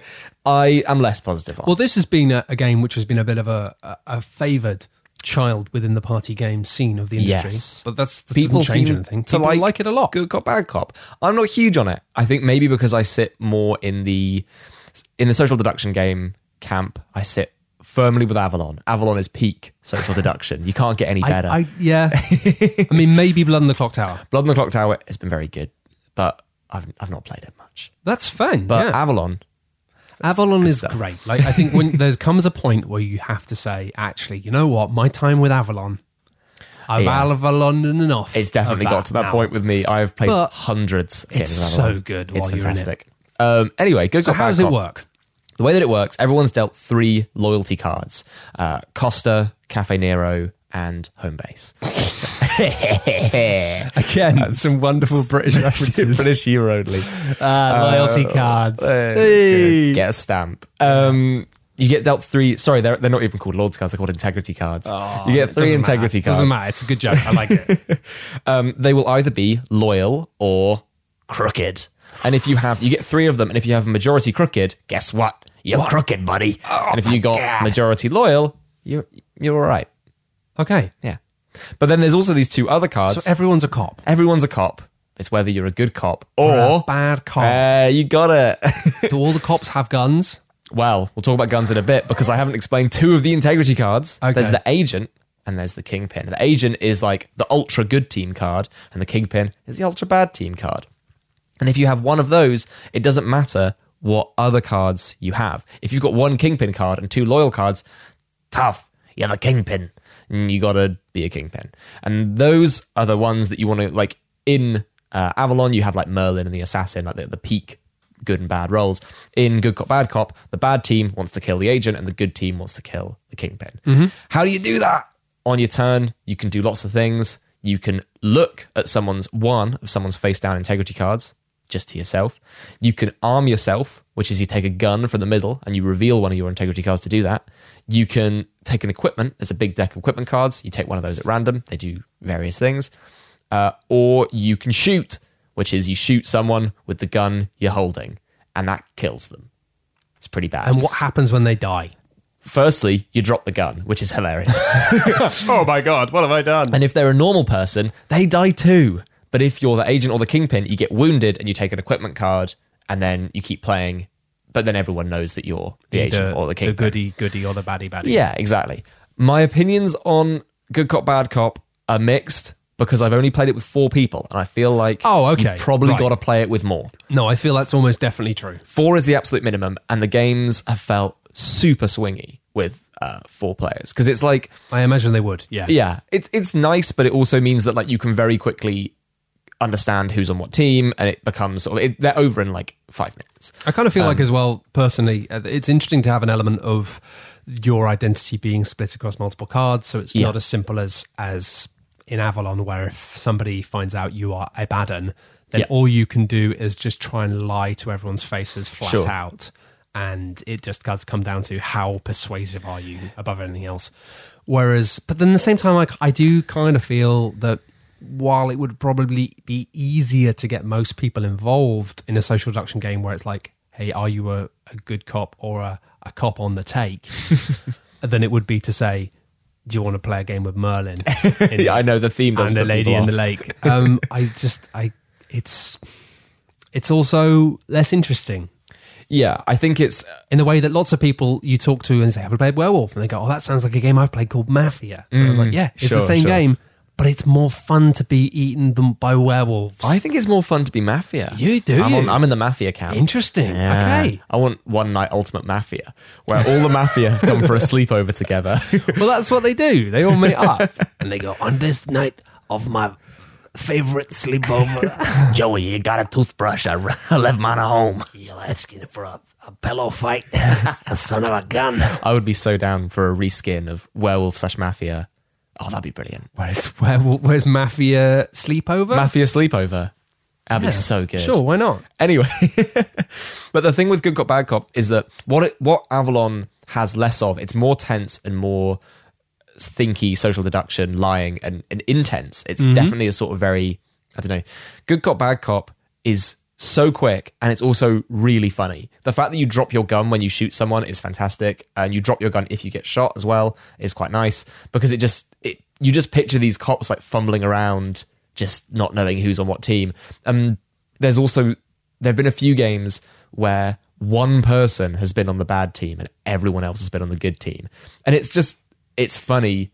I am less positive on. Well, this has been a, a game which has been a bit of a, a, a favoured child within the party game scene of the industry. Yes. But that's that People change seem anything. to People like, like it a lot. Good Cop Bad Cop. I'm not huge on it. I think maybe because I sit more in the in the social deduction game camp. I sit firmly with Avalon. Avalon is peak social deduction. You can't get any better. I, yeah. I mean, maybe Blood on the Clock Tower. Blood on the Clock Tower has been very good, but I've I've not played it much. That's fine. But yeah. Avalon, Avalon is stuff. great. Like I think when there comes a point where you have to say, actually, you know what? My time with Avalon, I've Yeah. Avalon enough. it's definitely got to that now. point with me. I've played But hundreds. of it's games so good It's fantastic. it. Um, anyway, So how does it work? The way that it works, everyone's dealt three loyalty cards: uh, Costa, Cafe Nero, and Homebase. Again, some wonderful British references. British year only. Uh, loyalty cards. Uh, Hey. Get a stamp. Um, you get dealt three. Sorry, they're, they're not even called loyalty cards. They're called integrity cards. you get three integrity matter. cards. Doesn't matter. It's a good joke. I like it. Um, they will either be loyal or crooked. And if you have, you get three of them. And if you have a majority crooked, guess what? You're crooked, buddy. and if you got majority loyal, you're you're all right. Okay. Yeah. But then there's also these two other cards. So everyone's a cop. Everyone's a cop. It's whether you're a good cop Or a or bad cop. Uh, you got it. Do all the cops have guns? well, we'll talk about guns in a bit because I haven't explained two of the integrity cards. Okay. There's the agent and there's the kingpin. The agent is like the ultra good team card, and the kingpin is the ultra bad team card. And if you have one of those, it doesn't matter what other cards you have. If you've got one kingpin card and two loyal cards, tough. You're the kingpin. And you gotta be a kingpin. And those are the ones that you want to like in uh, Avalon. You have like Merlin and the assassin, like the, the peak good and bad roles. In Good Cop Bad Cop, the bad team wants to kill the agent, and the good team wants to kill the kingpin. How do you do that? On your turn, you can do lots of things. You can look at someone's one of someone's face down integrity cards just to yourself. You can arm yourself, which is you take a gun from the middle and you reveal one of your integrity cards to do that. You can take an equipment. There's a big deck of equipment cards. You take one of those at random. They do various things. Uh, or you can shoot, which is you shoot someone with the gun you're holding, and that kills them. It's pretty bad. And what happens when they die? Firstly, you drop the gun, which is hilarious. Oh my god, what have I done? And if they're a normal person, they die too. But if you're the agent or the kingpin, you get wounded and you take an equipment card, and then you keep playing. But then everyone knows that you're the agent or the kingpin. the goody goody or the baddie baddie. Yeah, exactly. My opinions on Good Cop Bad Cop are mixed because I've only played it with four people, and I feel like Oh, okay. you've probably Right. got to play it with more. No, I feel that's almost definitely true. Four is the absolute minimum, and the games have felt super swingy with uh, four players because it's like, I imagine they would. Yeah. yeah, it's it's nice, but it also means that like you can very quickly understand who's on what team, and it becomes sort of it, they're over in like five minutes. I kind of feel Um, like as well, personally, uh, it's interesting to have an element of your identity being split across multiple cards, so it's Yeah. not as simple as as in Avalon, where if somebody finds out you are a Baden, then Yeah. all you can do is just try and lie to everyone's faces flat Sure. out, and it just does come down to how persuasive are you above anything else. Whereas, but then at the same time, like I do kind of feel that while it would probably be easier to get most people involved in a social deduction game where it's like, hey, are you a, a good cop or a, a cop on the take? than it would be to say, do you want to play a game with Merlin in- Yeah, I know the theme does and the lady in the lake? Um, I just, I, it's, it's also less interesting Yeah, I think it's in the way that lots of people you talk to and say, "Have you played Werewolf?" and they go, "Oh, that sounds like a game I've played called Mafia." And I'm like, yeah, it's Mm. Sure, the same sure. game, but it's more fun to be eaten than by werewolves. I think it's more fun to be mafia. You do, I'm, on. I'm in the mafia camp. Interesting. Yeah. Okay. I want one night ultimate mafia where all the mafia have come for a sleepover together. Well, that's what they do. They all meet up and they go on this night of my favorite sleepover. Joey, you got a toothbrush. I, I left mine at home. You're asking for a, a pillow fight, a son of a gun. I would be so down for a reskin of werewolf slash mafia. Oh, that'd be brilliant. Where it's where, where's Mafia sleepover? Mafia sleepover. That'd Yeah. be so good. Sure, why not? Anyway, but the thing with Good Cop Bad Cop is that what it, what Avalon has less of, it's more tense and more thinky social deduction, lying, and, and intense. It's mm-hmm. definitely a sort of very, I don't know. Good Cop Bad Cop is so quick and it's also really funny. The fact that you drop your gun when you shoot someone is fantastic, and you drop your gun if you get shot as well is quite nice because it just you just picture these cops like fumbling around, just not knowing who's on what team. And there's also there have been a few games where one person has been on the bad team and everyone else has been on the good team, and it's just it's funny.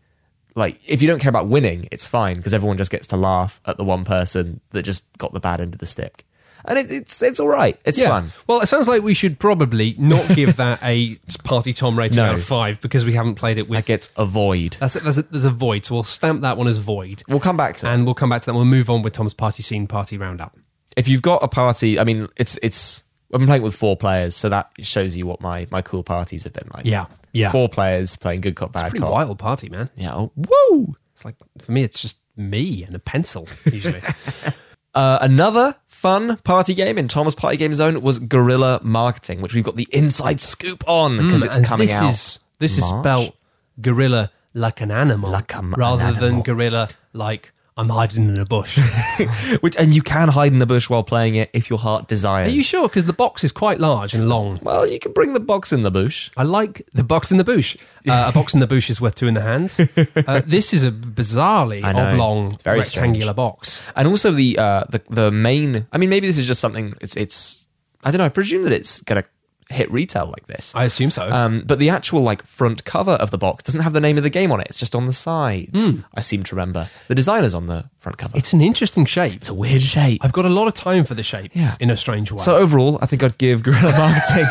Like if you don't care about winning, it's fine because everyone just gets to laugh at the one person that just got the bad end of the stick, and it, it's it's all right. It's fun. Well, it sounds like we should probably not give that a party Tom rating No. out of five because we haven't played it with. That gets a void. that's it. There's a, there's a void, so we'll stamp that one as void, We'll come back to it. and we'll come back to that. We'll move on with Tom's party scene party roundup. if you've got a party, I mean, it's it's. I've been playing with four players, so that shows you what my my cool parties have been like. Yeah, yeah. Four players playing good cop, bad Pretty cop. wild party, man. Yeah. oh, woo! It's like for me, it's just me and a pencil usually. Uh, another fun party game in Tom's Party Game Zone was Guerrilla Marketing, which we've got the inside scoop on because mm, it's And coming this out. Is, this is spelled spelt gorilla like an animal, Like a- an rather than animal. gorilla like I'm hiding in a bush. Which and you can hide in the bush while playing it if your heart desires. Are you sure? Because the box is quite large and long. Well, you can bring the box in the bush. I like the box in the bush. Uh, a box in the bush is worth two in the hand. Uh, this is a bizarrely oblong, Very rectangular strange. box. And also the uh, the the main. I mean, maybe this is just something. It's it's. I don't know. I presume that it's gonna hit retail like this. I assume so. Um, but the actual like front cover of the box doesn't have the name of the game on it. It's just on the sides. I seem to remember the designer's on the front cover. It's an interesting shape. It's a weird shape. I've got a lot of time for the shape. Yeah. in a strange way. So overall, I think I'd give Guerrilla Marketing.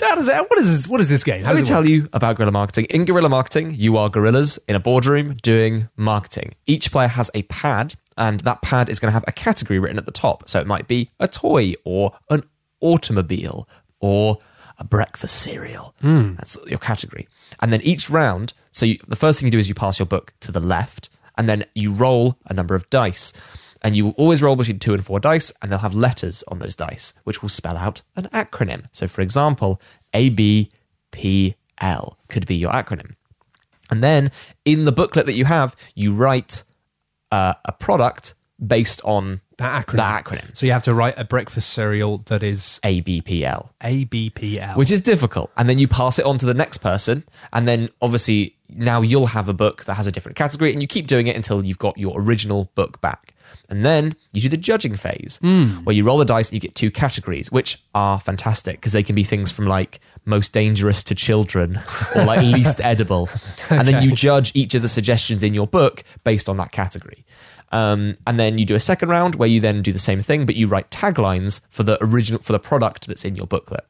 how does that, what is this? What is this game? How Let me tell work? you about Guerrilla Marketing. In Guerrilla Marketing, you are gorillas in a boardroom doing marketing. Each player has a pad, and that pad is going to have a category written at the top. So it might be a toy or an automobile or a breakfast cereal. That's your category. And then each round, so you, the first thing you do is you pass your book to the left, and then you roll a number of dice. And you will always roll between two and four dice, and they'll have letters on those dice, which will spell out an acronym. So, for example, ABPL could be your acronym. And then in the booklet that you have, you write uh, a product based on That acronym. that acronym, So you have to write a breakfast cereal that is ABPL, ABPL. which is difficult. And then you pass it on to the next person, and then obviously now you'll have a book that has a different category, and you keep doing it until you've got your original book back. And then you do the judging phase, hmm. where you roll the dice and you get two categories, which are fantastic because they can be things from like most dangerous to children or like least edible. And then you judge each of the suggestions in your book based on that category. Um, and then you do a second round where you then do the same thing, but you write taglines for the original for the product that's in your booklet.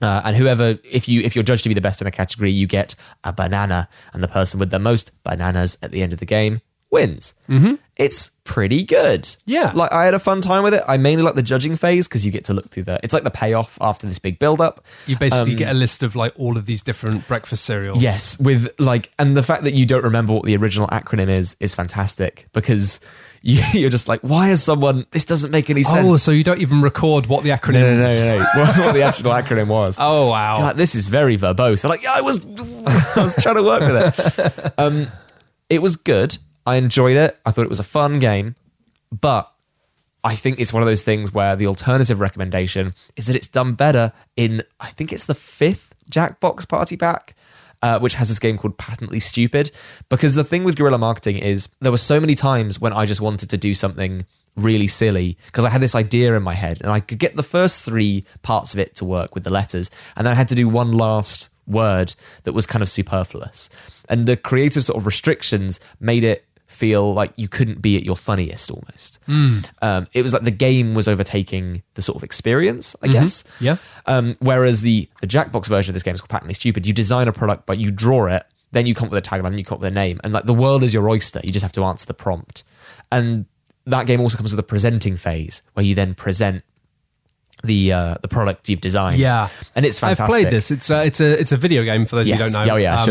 Uh, and whoever, if you if you're judged to be the best in a category, you get a banana, and the person with the most bananas at the end of the game wins. Mm-hmm. It's pretty good. Yeah. like I had a fun time with it. I mainly like the judging phase because you get to look through the. It's like the payoff after this big build up. You basically get a list of like all of these different breakfast cereals. Um, Yes, with like, and the fact that you don't remember what the original acronym is is fantastic because you, you're just like, why is someone? This doesn't make any sense. Oh, so you don't even record what the acronym no, no, no, no, no. what, what the actual acronym was. Oh, wow. Like, this is very verbose. I'm like, yeah, I was, I was trying to work with it. Um, it was good. I enjoyed it. I thought it was a fun game, but I think it's one of those things where the alternative recommendation is that it's done better in, I think it's the fifth Jackbox Party Pack. Uh, which has this game called Patently Stupid. Because the thing with guerrilla marketing is there were so many times when I just wanted to do something really silly because I had this idea in my head and I could get the first three parts of it to work with the letters. And then I had to do one last word that was kind of superfluous. And the creative sort of restrictions made it feel like you couldn't be at your funniest almost. Um, it was like the game was overtaking the sort of experience, I guess. Yeah. Um, whereas the the Jackbox version of this game is called Patently Stupid. You design a product, but you draw it, then you come up with a tagline, then you come up with a name, and like the world is your oyster. You just have to answer the prompt. And that game also comes with a presenting phase where you then present the uh, the product you've designed. Yeah, and it's fantastic. I've played this. It's a, it's a it's a video game for those Yes. who don't know. Oh, yeah,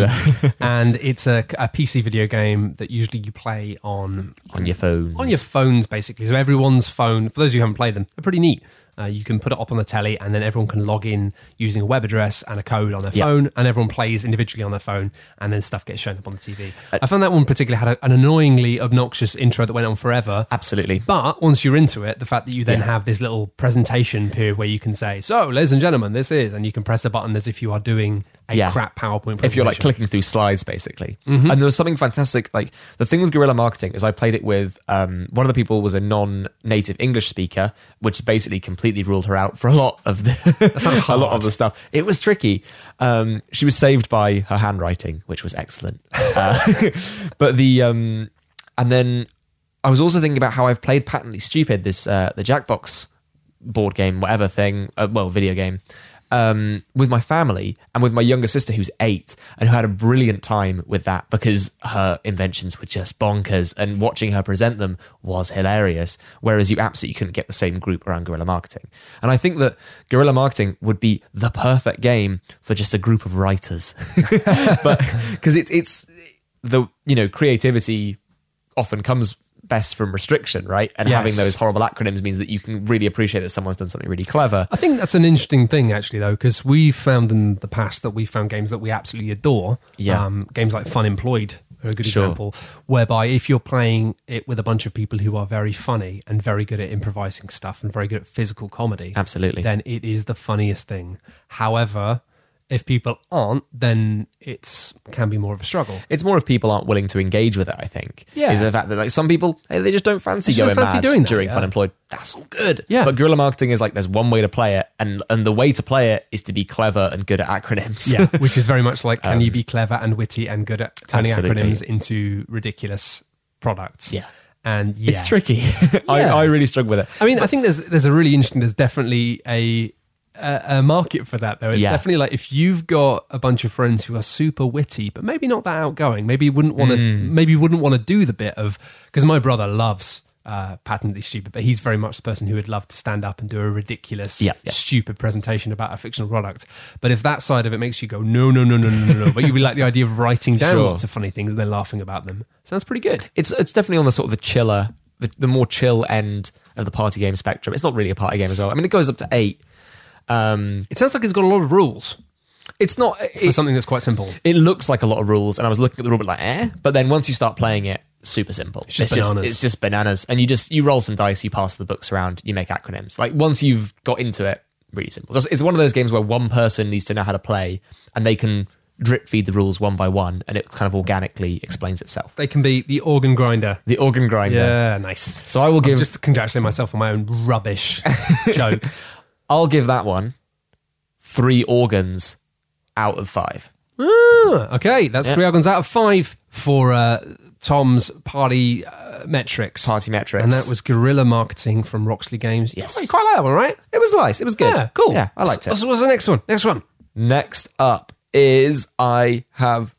Um, and it's a, a PC video game that usually you play on on your phones. on your phones, basically. So everyone's phone. For those who haven't played them, they're pretty neat. Uh, you can put it up on the telly, and then everyone can log in using a web address and a code on their Yeah. phone, and everyone plays individually on their phone, and then stuff gets shown up on the TV. Uh, I found that one particularly had a, an annoyingly obnoxious intro that went on forever. Absolutely. But once you're into it, the fact that you then Yeah. have this little presentation period where you can say, "So, ladies and gentlemen, this is," and you can press a button as if you are doing a Yeah. crap PowerPoint. Presentation. if you're like clicking through slides basically Mm-hmm. and there was something fantastic like the thing with guerrilla marketing is i played it with um, one of the people was a non-native english speaker which basically completely ruled her out for a lot of the a lot of the stuff it was tricky um, she was saved by her handwriting which was excellent uh, but the um, and then i was also thinking about how i've played patently stupid this uh, the jackbox board game, whatever thing, uh, well, video game, um, with my family and with my younger sister who's eight and who had a brilliant time with that because her inventions were just bonkers and watching her present them was hilarious. Whereas you absolutely couldn't get the same group around guerrilla marketing. And I think that guerrilla marketing would be the perfect game for just a group of writers, but because it's it's the you know creativity often comes best from restriction, right? And Yes. having those horrible acronyms means that you can really appreciate that someone's done something really clever. I think that's an interesting thing, actually, though, because we've found in the past that we found games that we absolutely adore. Yeah. Um, games like Fun Employed are a good Sure. example, whereby if you're playing it with a bunch of people who are very funny and very good at improvising stuff and very good at physical comedy, Absolutely. then it is the funniest thing. However, if people aren't, then it's can be more of a struggle. It's more if people aren't willing to engage with it. I think. Yeah. is the fact that like some people hey, they just don't fancy just going don't fancy mad doing that, during yeah. fun employed. That's all good. Yeah. but guerrilla marketing is like there's one way to play it, and and the way to play it is to be clever and good at acronyms. Yeah, which is very much like can you be clever and witty and good at turning Um, Absolutely. acronyms into ridiculous products? Yeah. And yeah. it's tricky. I, Yeah. I really struggle with it. I mean, I think there's there's a really interesting. There's definitely a a, a market for that though. It's Yeah. definitely like if you've got a bunch of friends who are super witty, but maybe not that outgoing. Maybe wouldn't want to. Hmm. Maybe wouldn't want to do the bit of because my brother loves. Uh, patently stupid, but he's very much the person who would love to stand up and do a ridiculous, Yeah, yeah. stupid presentation about a fictional product. But if that side of it makes you go, no, no, no, no, no, no, no, but you really like the idea of writing down Sure. lots of funny things and then laughing about them, sounds pretty good. It's it's definitely on the sort of the chiller, the, the more chill end of the party game spectrum. It's not really a party game as well. I mean, it goes up to eight. Um, It sounds like it's got a lot of rules it's not. for It, something that's quite simple. it looks like a lot of rules, and I was looking at the rule book like, eh. But then once you start playing it, super simple. It's just bananas. it's just bananas, and you just you roll some dice, you pass the books around, you make acronyms. Like once you've got into it, really simple. It's- It's one of those games where one person needs to know how to play, and they can drip feed the rules one by one, and it kind of organically explains itself. They can be the organ grinder. The organ grinder. Yeah, nice. So I will I'm give just congratulating myself on my own rubbish joke. I'll give that one three organs out of five. Ah, okay, that's three organs out of five for uh, Tom's party uh, metrics. Party metrics. And that was guerrilla marketing from Roxley Games. Yes. Oh, you quite like that one, right? it was nice. It was good. Yeah, cool. Yeah, I liked it. So what's the next one? Next one. Next up is I have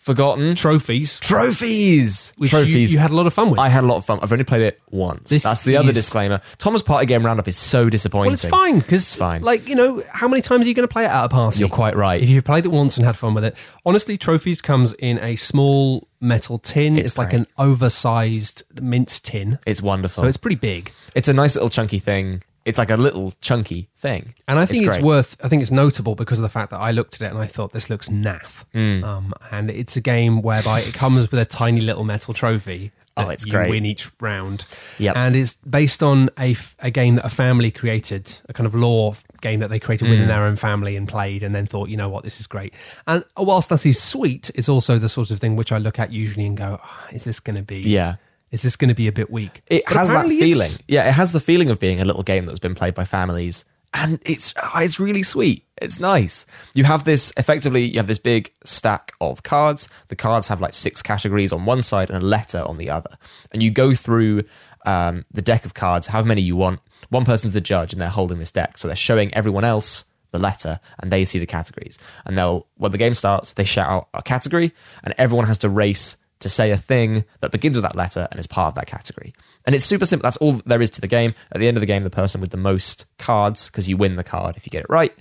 forgotten Trophies. trophies. Which trophies. You, had a lot of fun with. I had a lot of fun. I've only played it once. This That's the other is- disclaimer. Tom's Party Game Roundup is so disappointing. well, it's fine because, It's fine. like, you know, how many times are you going to play it at a party? You're quite right. If you've played it once and had fun with it, honestly, trophies comes in a small metal tin. It's, It's like an oversized mince tin, It's wonderful. so it's pretty big. it's a nice little chunky thing. It's like a little chunky thing. And I think it's, great. worth. I think it's notable because of the fact that I looked at it and I thought this looks naff. Hmm. Um, and it's a game whereby it comes with a tiny little metal trophy. Oh, that it's you great. win each round. Yep. And it's based on a, f- a game that a family created, a kind of lore game that they created Hmm. within their own family and played, and then thought, you know what, this is great. And whilst that is sweet, it's also the sort of thing which I look at usually and go, "Ah, is this going to be? Yeah. Is this going to be a bit weak? It But has that feeling. Yeah, it has the feeling of being a little game that's been played by families, and it's oh, it's really sweet. It's nice. You have this effectively. You have this big stack of cards. The cards have like six categories on one side and a letter on the other, and you go through um, the deck of cards, however many you want. One person's the judge, and they're holding this deck, so they're showing everyone else the letter and they see the categories. And they'll, when the game starts, they shout out a category and everyone has to race to say a thing that begins with that letter and is part of that category. And it's super simple. That's all there is to the game. At the end of the game, the person with the most cards, because you win the card if you get it right,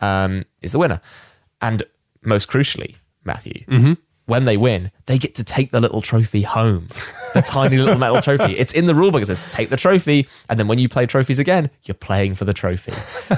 um, is the winner. And most crucially, Matthew, when they win, they get to take the little trophy home. The tiny little metal trophy. It's in the rulebook. It says, take the trophy. And then when you play trophies again, you're playing for the trophy,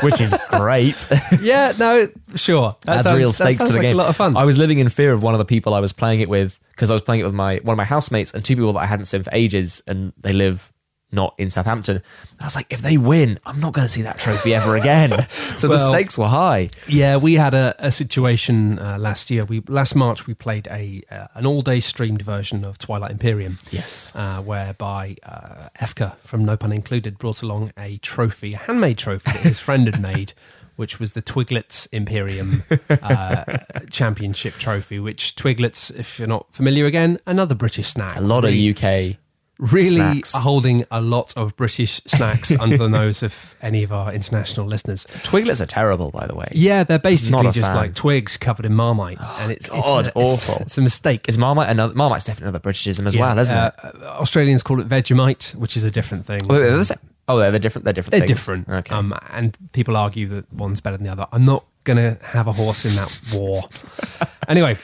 which is great. Yeah, no, sure. That Adds sounds- real stakes to the like game. A lot of fun. I was living in fear of one of the people I was playing it with because I was playing it with my one of my housemates and two people that I hadn't seen for ages, and they live not in Southampton. I was like, if they win, I'm not going to see that trophy ever again. so the stakes were high. Yeah, we had a, a situation uh, last year. We last March we played a uh, an all day streamed version of Twilight Imperium. Yes. uh, whereby uh, Efka from No Pun Included brought along a trophy, a handmade trophy that his friend had made, which was the Twiglets Imperium uh, Championship Trophy. Which Twiglets, if you're not familiar, again another British snack. A lot of UK. Really snacks. holding a lot of British snacks under the nose of any of our international listeners. Twiglets are terrible, by the way. Yeah, they're basically just fan. like twigs covered in marmite, and it's, God, it's, a, it's- awful. It's, a mistake. Is Marmite another? Marmite's definitely another Britishism as Yeah, well, isn't uh, it? Australians call it Vegemite, which is a different thing. Is Oh, they're, they're different. They're different. They're things. different. Okay. Um, and people argue that one's better than the other. I'm not going to have a horse in that war. anyway,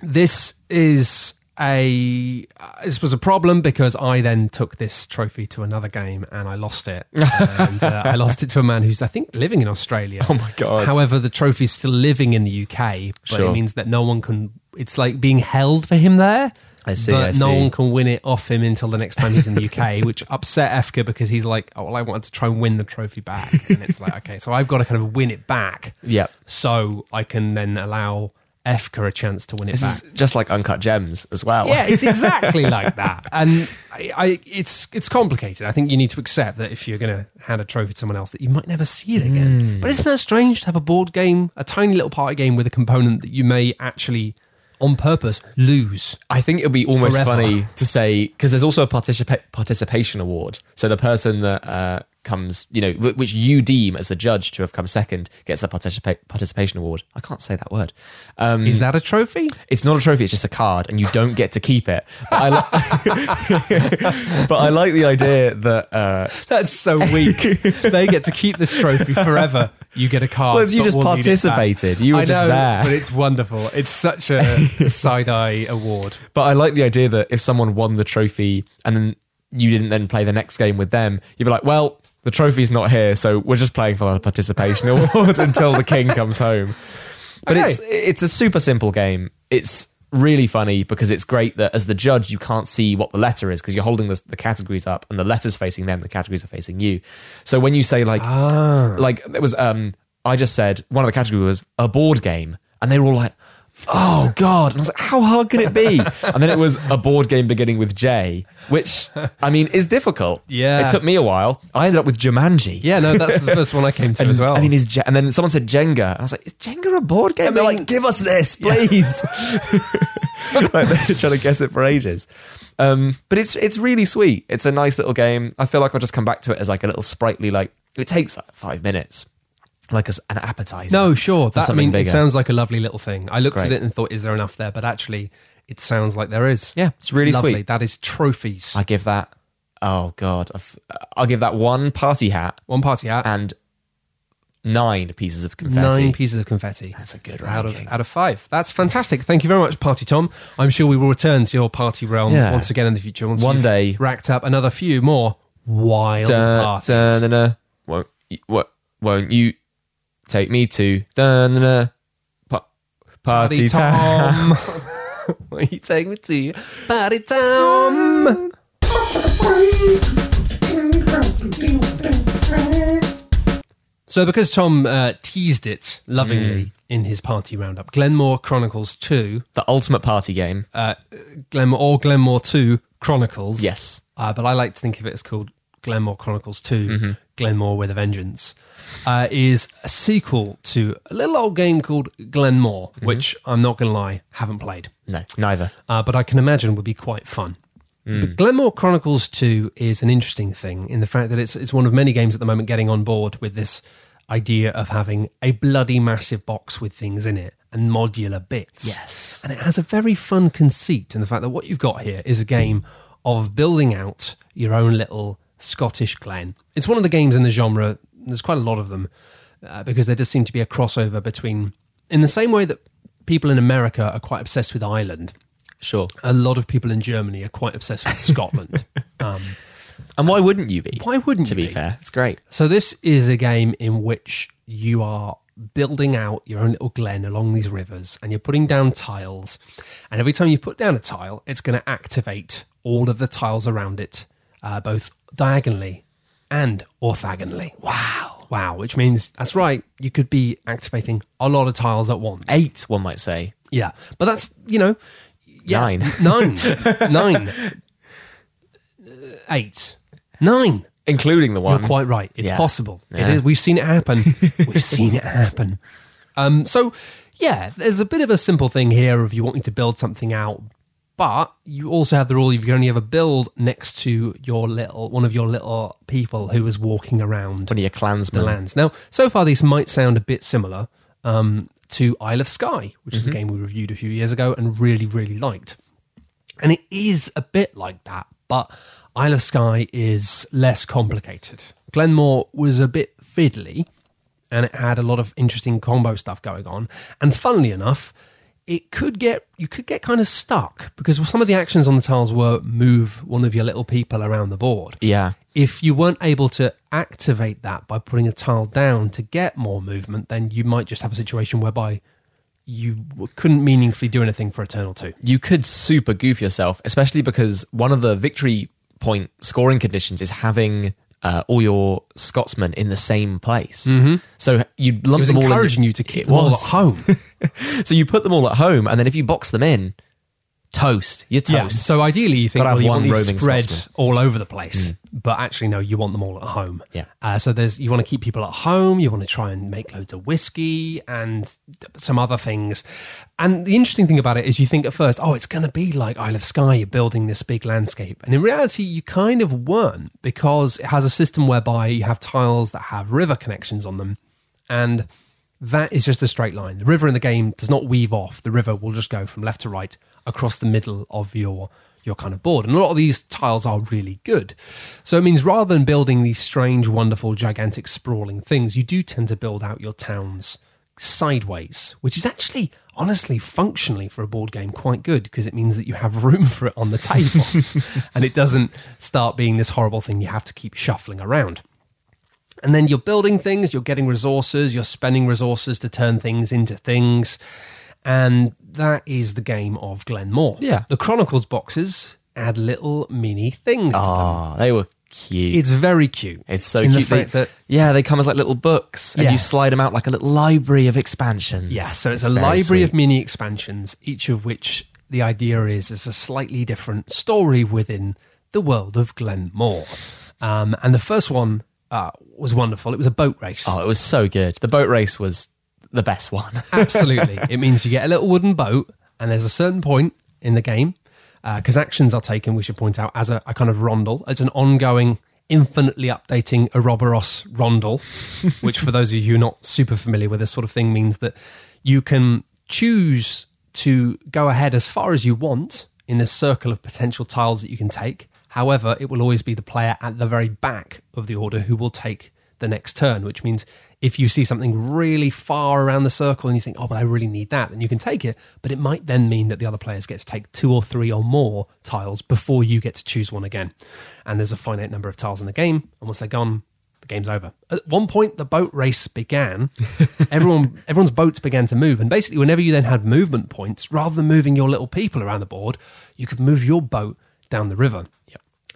this is a uh, this was a problem because I then took this trophy to another game and I lost it. and uh, I lost it to a man who's I think living in Australia. Oh my God. However, the trophy's still living in the UK, but Sure. it means that no one can. It's like being held for him there. I see, But I no see. one can win it off him until the next time he's in the UK, which upset Efka because he's like, oh, well, I wanted to try and win the trophy back. And it's like, okay, so I've got to kind of win it back. Yep. So I can then allow Efka a chance to win it This back. is just like Uncut Gems as well. Yeah, it's exactly like that, and I, I, it's it's complicated. I think you need to accept that if you're going to hand a trophy to someone else, that you might never see it again. Hmm. But isn't that strange to have a board game, a tiny little party game with a component that you may actually, on purpose, lose? I think it would be almost Forever. funny to say because there's also a participa- participation award. So the person that uh, comes, you know, which you deem as a judge to have come second, gets a participa- participation award. I can't say that word. Um, Is that a trophy? it's not a trophy; it's just a card, and you don't get to keep it. But I, li- but I like the idea that uh, That's so weak. they get to keep this trophy forever. You get a card. Well, you just we'll need it back. participated. You were I just know, there. but it's wonderful. It's such a side eye award. But I like the idea that if someone won the trophy and then you didn't then play the next game with them, you'd be like, well, the trophy's not here, so we're just playing for the participation award until the king comes home. But Okay. it's it's a super simple game. It's really funny because it's great that as the judge you can't see what the letter is because you're holding the, the categories up and the letters facing them, the categories are facing you. So when you say like like it was um I just said one of the categories was a board game and they were all like oh god! And I was like, how hard can it be? And then it was a board game beginning with J, which I mean is difficult. Yeah. it took me a while. I ended up with Jumanji. Yeah, no, that's the first one I came to And, as well. I mean, is Je- and then someone said Jenga. I was like, is Jenga a board game? They're like, give us this, please. like they're trying to guess it for ages. Um, but it's it's really sweet. It's a nice little game. I feel like I'll just come back to it as like a little sprightly. Like it takes like five minutes, like a an appetizer. no, sure. That, I mean, bigger. it sounds like a lovely little thing. I looked great. at it and thought, is there enough there? But actually, it sounds like there is. Yeah, it's really lovely. sweet. That is trophies. I give that. Oh god, I've- I'll give that one party hat One party hat, and nine pieces of confetti. nine pieces of confetti. That's a good out of out of five. That's fantastic. Thank you very much, Party Tom. I'm sure we will return to your party realm Yeah. once again in the future. Once One day. racked up another few more wild Dun, parties. dun, dun. Won't? Won't you take me to dun, dun, dun, pa- party, Party time? Tom. Will you take me to Party Tom? So, because Tom uh, teased it lovingly Mm. in his party roundup, Glenmore Chronicles 2, The ultimate party game. uh, Glenmore or Glenmore 2 Chronicles. Yes. Uh, but I like to think of it as called Glenmore Chronicles 2, Mm-hmm. Glenmore with a Vengeance, uh, is a sequel to a little old game called Glenmore, Mm-hmm. which I'm not going to lie, haven't played. No, neither. Uh, but I can imagine would be quite fun. Hmm. But Glenmore Chronicles 2 is an interesting thing in the fact that it's, it's one of many games at the moment getting on board with this idea of having a bloody massive box with things in it and modular bits. Yes. And it has a very fun conceit in the fact that what you've got here is a game of building out your own little Scottish glen. It's one of the games in the genre, there's quite a lot of them, uh, because there does seem to be a crossover between, in the same way that people in America are quite obsessed with Ireland Sure. a lot of people in Germany are quite obsessed with Scotland. Um, And why wouldn't you be? why wouldn't To you be fair, it's great. So this is a game in which you are building out your own little glen along these rivers, and you're putting down tiles. And every time you put down a tile, it's going to activate all of the tiles around it, uh, both diagonally and orthogonally. Wow! Wow! Which means that's right. You could be activating a lot of tiles at once. Eight, one might say. Yeah, but that's you know, yeah, Nine. nine, nine, Uh, eight, nine. Including the one. You're quite right. It's Yeah. possible. Yeah. is. We've seen it happen. We've seen it happen. Um, so yeah, there's a bit of a simple thing here of you wanting to build something out, but you also have the rule you can only ever build next to your little one of your little people who is walking around One of your the clansmen. lands. Now, so far, these might sound a bit similar um, to Isle of Skye, which is a game we reviewed a few years ago and really, really liked. And it is a bit like that, but Isle of Skye is less complicated. Glenmore was a bit fiddly and it had a lot of interesting combo stuff going on. And funnily enough, it could get you could get kind of stuck because some of the actions on the tiles were move one of your little people around the board Yeah. if you weren't able to activate that by putting a tile down to get more movement, then you might just have a situation whereby you couldn't meaningfully do anything for a turn or two. you could super goof yourself, especially because one of the victory point scoring conditions is having uh, all your Scotsmen in the same place. Mm-hmm. So you lump them all in- encouraging you to keep them all at home. So you put them all at home, and then if you box them in, toast. You're toast. Yeah. So ideally, you think Gotta have well, you one want these roving spread Scotsman. all over the place, but actually, no, you want them all at home. Yeah. Uh, so there's you want to keep people at home. You want to try and make loads of whiskey and some other things. And the interesting thing about it is, you think at first, oh, it's going to be like Isle of Skye. You're building this big landscape, and in reality, you kind of weren't because it has a system whereby you have tiles that have river connections on them, and that is just a straight line. The river in the game does not weave off. The river will just go from left to right across the middle of your your kind of board. And a lot of these tiles are really good. So it means rather than building these strange, wonderful, gigantic, sprawling things, you do tend to build out your towns sideways, which is actually honestly functionally for a board game quite good because it means that you have room for it on the table and it doesn't start being this horrible thing you have to keep shuffling around. And then you're building things, you're getting resources, you're spending resources to turn things into things. And that is the game of Glenmore. Yeah. The Chronicles boxes add little mini things. to them. Ah, they were cute. It's very cute. It's so in cute. The fact they, that yeah, they come as like little books, and Yeah. you slide them out like a little library of expansions. Yeah, so it's, a library sweet. of mini expansions, each of which the idea is is a slightly different story within the world of Glenmore. Um, and the first one uh, was wonderful. It was a boat race. Oh, it was so good. The boat race was the best one. Absolutely. it means you get a little wooden boat, and there's a certain point in the game, because actions are taken, we should point out, as a, a kind of rondel. It's an ongoing, infinitely updating Ouroboros rondel, which, for those of you who are not super familiar with this sort of thing, means that you can choose to go ahead as far as you want in this circle of potential tiles that you can take. However, it will always be the player at the very back of the order who will take the next turn, which means if you see something really far around the circle and you think, oh, but I really need that, then you can take it. But it might then mean that the other players get to take two or three or more tiles before you get to choose one again. And there's a finite number of tiles in the game. And once they're gone, the game's over. At one point, the boat race began. Everyone, everyone's boats began to move, and basically, whenever you then had movement points, rather than moving your little people around the board, you could move your boat down the river.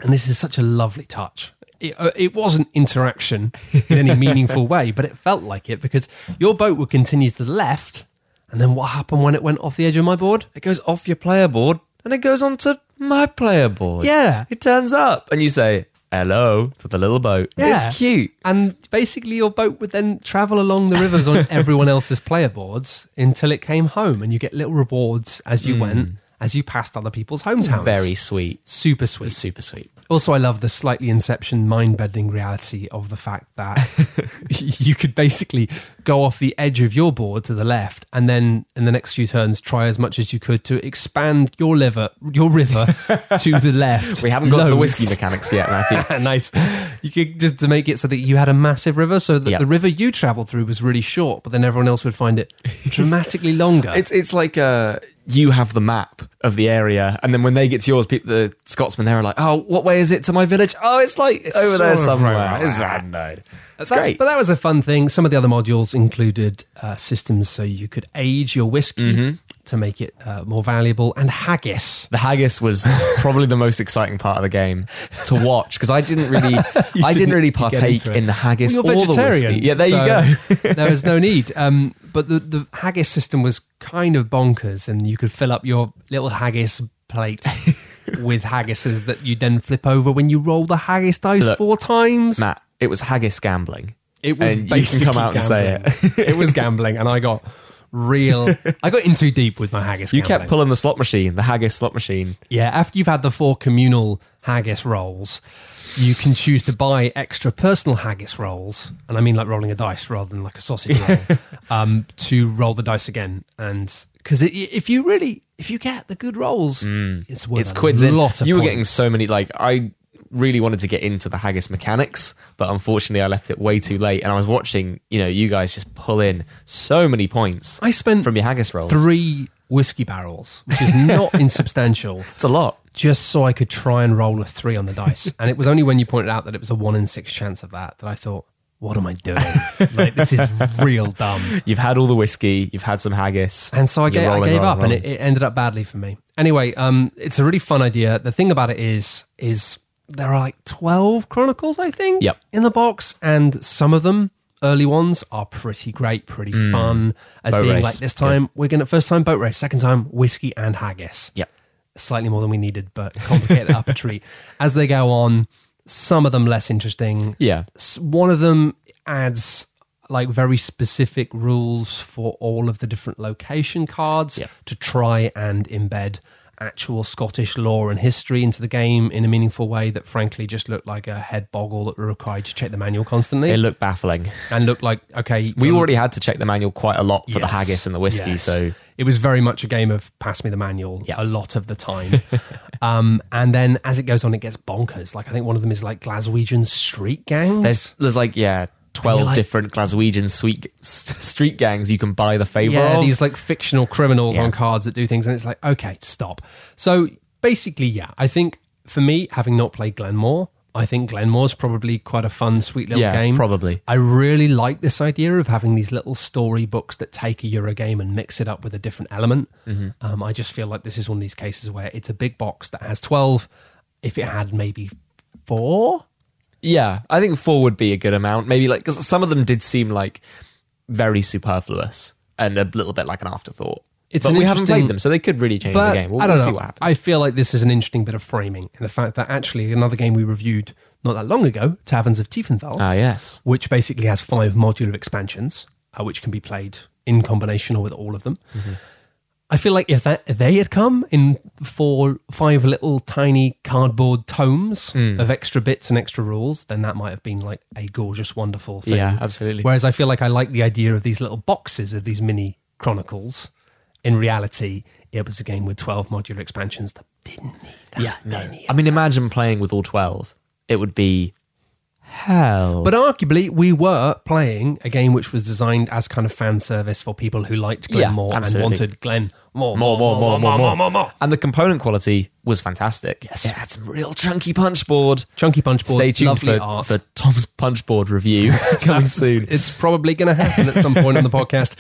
And this is such a lovely touch. It, uh, it wasn't interaction in any meaningful way, but it felt like it because your boat would continue to the left, and then what happened when it went off the edge of my board? It goes off your player board and it goes onto my player board. Yeah. It turns up and you say hello to the little boat. Yeah. It's cute. And basically, your boat would then travel along the rivers on everyone else's player boards until it came home, and you get little rewards as you went, as you passed other people's hometowns. Very sweet. super sweet. Super sweet. Also, I love the slightly Inception mind bending reality of the fact that you could basically go off the edge of your board to the left, and then in the next few turns, try as much as you could to expand your liver, your river to the left. We haven't got to the whiskey mechanics yet, Matthew. nice. You could just to make it so that you had a massive river, so that Yep. the river you travelled through was really short, but then everyone else would find it dramatically longer. It's it's like uh, you have the map of the area, and then when they get to yours, people, the Scotsmen, they're like, "Oh, what way is it to my village? Oh, it's like over there somewhere." right It's random. That's That- great. But that was a fun thing. Some of the other modules included uh, systems so you could age your whiskey Mm-hmm. To make it uh, more valuable, and haggis. the haggis was probably the most exciting part of the game to watch because I didn't really, I didn't didn't really partake in the haggis Well, or the whiskey. Yeah, there so you go. there was no need. Um, but the, the haggis system was kind of bonkers, and you could fill up your little haggis plate with haggises that you then flip over when you roll the haggis dice Look, four times. Matt, it was haggis gambling. It was And you can basically come out and say it. it was gambling, and I got real. I got in too deep with my haggis. You gambling. kept pulling the slot machine, the haggis slot machine. Yeah, after you've had the four communal haggis rolls, you can choose to buy extra personal haggis rolls, and I mean like rolling a dice rather than like a sausage roll, um, to roll the dice again. And because if you really, if you get the good rolls, it's worth It's a quids in. lot of you were getting so many. Like I really wanted to get into the haggis mechanics, but unfortunately, I left it way too late. And I was watching, you know, you guys just pull in so many points. I spent from your haggis rolls. three whiskey barrels, which is not insubstantial. It's a lot. just so I could try and roll a three on the dice. And it was only when you pointed out that it was a one in six chance of that that I thought, what am I doing? like, this is real dumb. You've had all the whiskey. You've had some haggis. And so I, gave, I gave rolling, up, and it, it ended up badly for me. Anyway, um, it's a really fun idea. The thing about it is, is there are like twelve chronicles, I think, Yep. in the box, and some of them. Early ones are pretty great, pretty fun. As Mm. Boat being race. like this time we're gonna first time boat race, second time whiskey and haggis. Yep. slightly more than we needed, but complicated up a tree. As they go on, some of them less interesting. Yeah. One of them adds like very specific rules for all of the different location cards Yeah. to try and embed actual Scottish law and history into the game in a meaningful way that frankly just looked like a head boggle that were required to check the manual constantly It looked baffling. and looked like okay We um, already had to check the manual quite a lot for the haggis and the whiskey. yes. So it was very much a game of pass me the manual Yeah. a lot of the time. um, and then as it goes on, it gets bonkers. Like I think one of them is like Glaswegian street gangs. there's there's like yeah. 12 like- different Glaswegian sweet, street gangs you can buy the favour yeah, of. these like fictional criminals Yeah. on cards that do things, and it's like okay, stop. So basically, yeah, I think for me, having not played Glenmore. I think Glenmore's probably quite a fun, sweet little Yeah, game. probably. I really like this idea of having these little story books that take a Euro game and mix it up with a different element. Mm-hmm. Um, I just feel like this is one of these cases where it's a big box that has 12. If it had maybe four Yeah, I think four would be a good amount. Maybe like because some of them did seem like very superfluous and a little bit like an afterthought. It's but we haven't played them, so they could really change the game. We'll, I don't we'll know. see what happens. I feel like this is an interesting bit of framing in the fact that actually another game we reviewed not that long ago, Taverns of Tiefenthal, Ah, yes. which basically has five modular expansions, uh, which can be played in combination or with all of them. Mm-hmm. I feel like if that if they had come in four, five little tiny cardboard tomes Hmm. of extra bits and extra rules, then that might have been like a gorgeous, wonderful thing. Yeah, absolutely. Whereas I feel like I like the idea of these little boxes of these mini chronicles. In reality, it was a game with twelve modular expansions that didn't need that Yeah, no. many. I mean, imagine playing with all 12. It would be hell. But arguably, we were playing a game which was designed as kind of fan service for people who liked Glenn Yeah, more and absolutely. wanted Glenn more, more, more, more, more, more, more, And the component quality was fantastic. Yes. It had some real chunky punch board. Chunky punch board, Stay tuned lovely for, art. for Tom's punch board review coming soon. It's probably going to happen at some point on the podcast.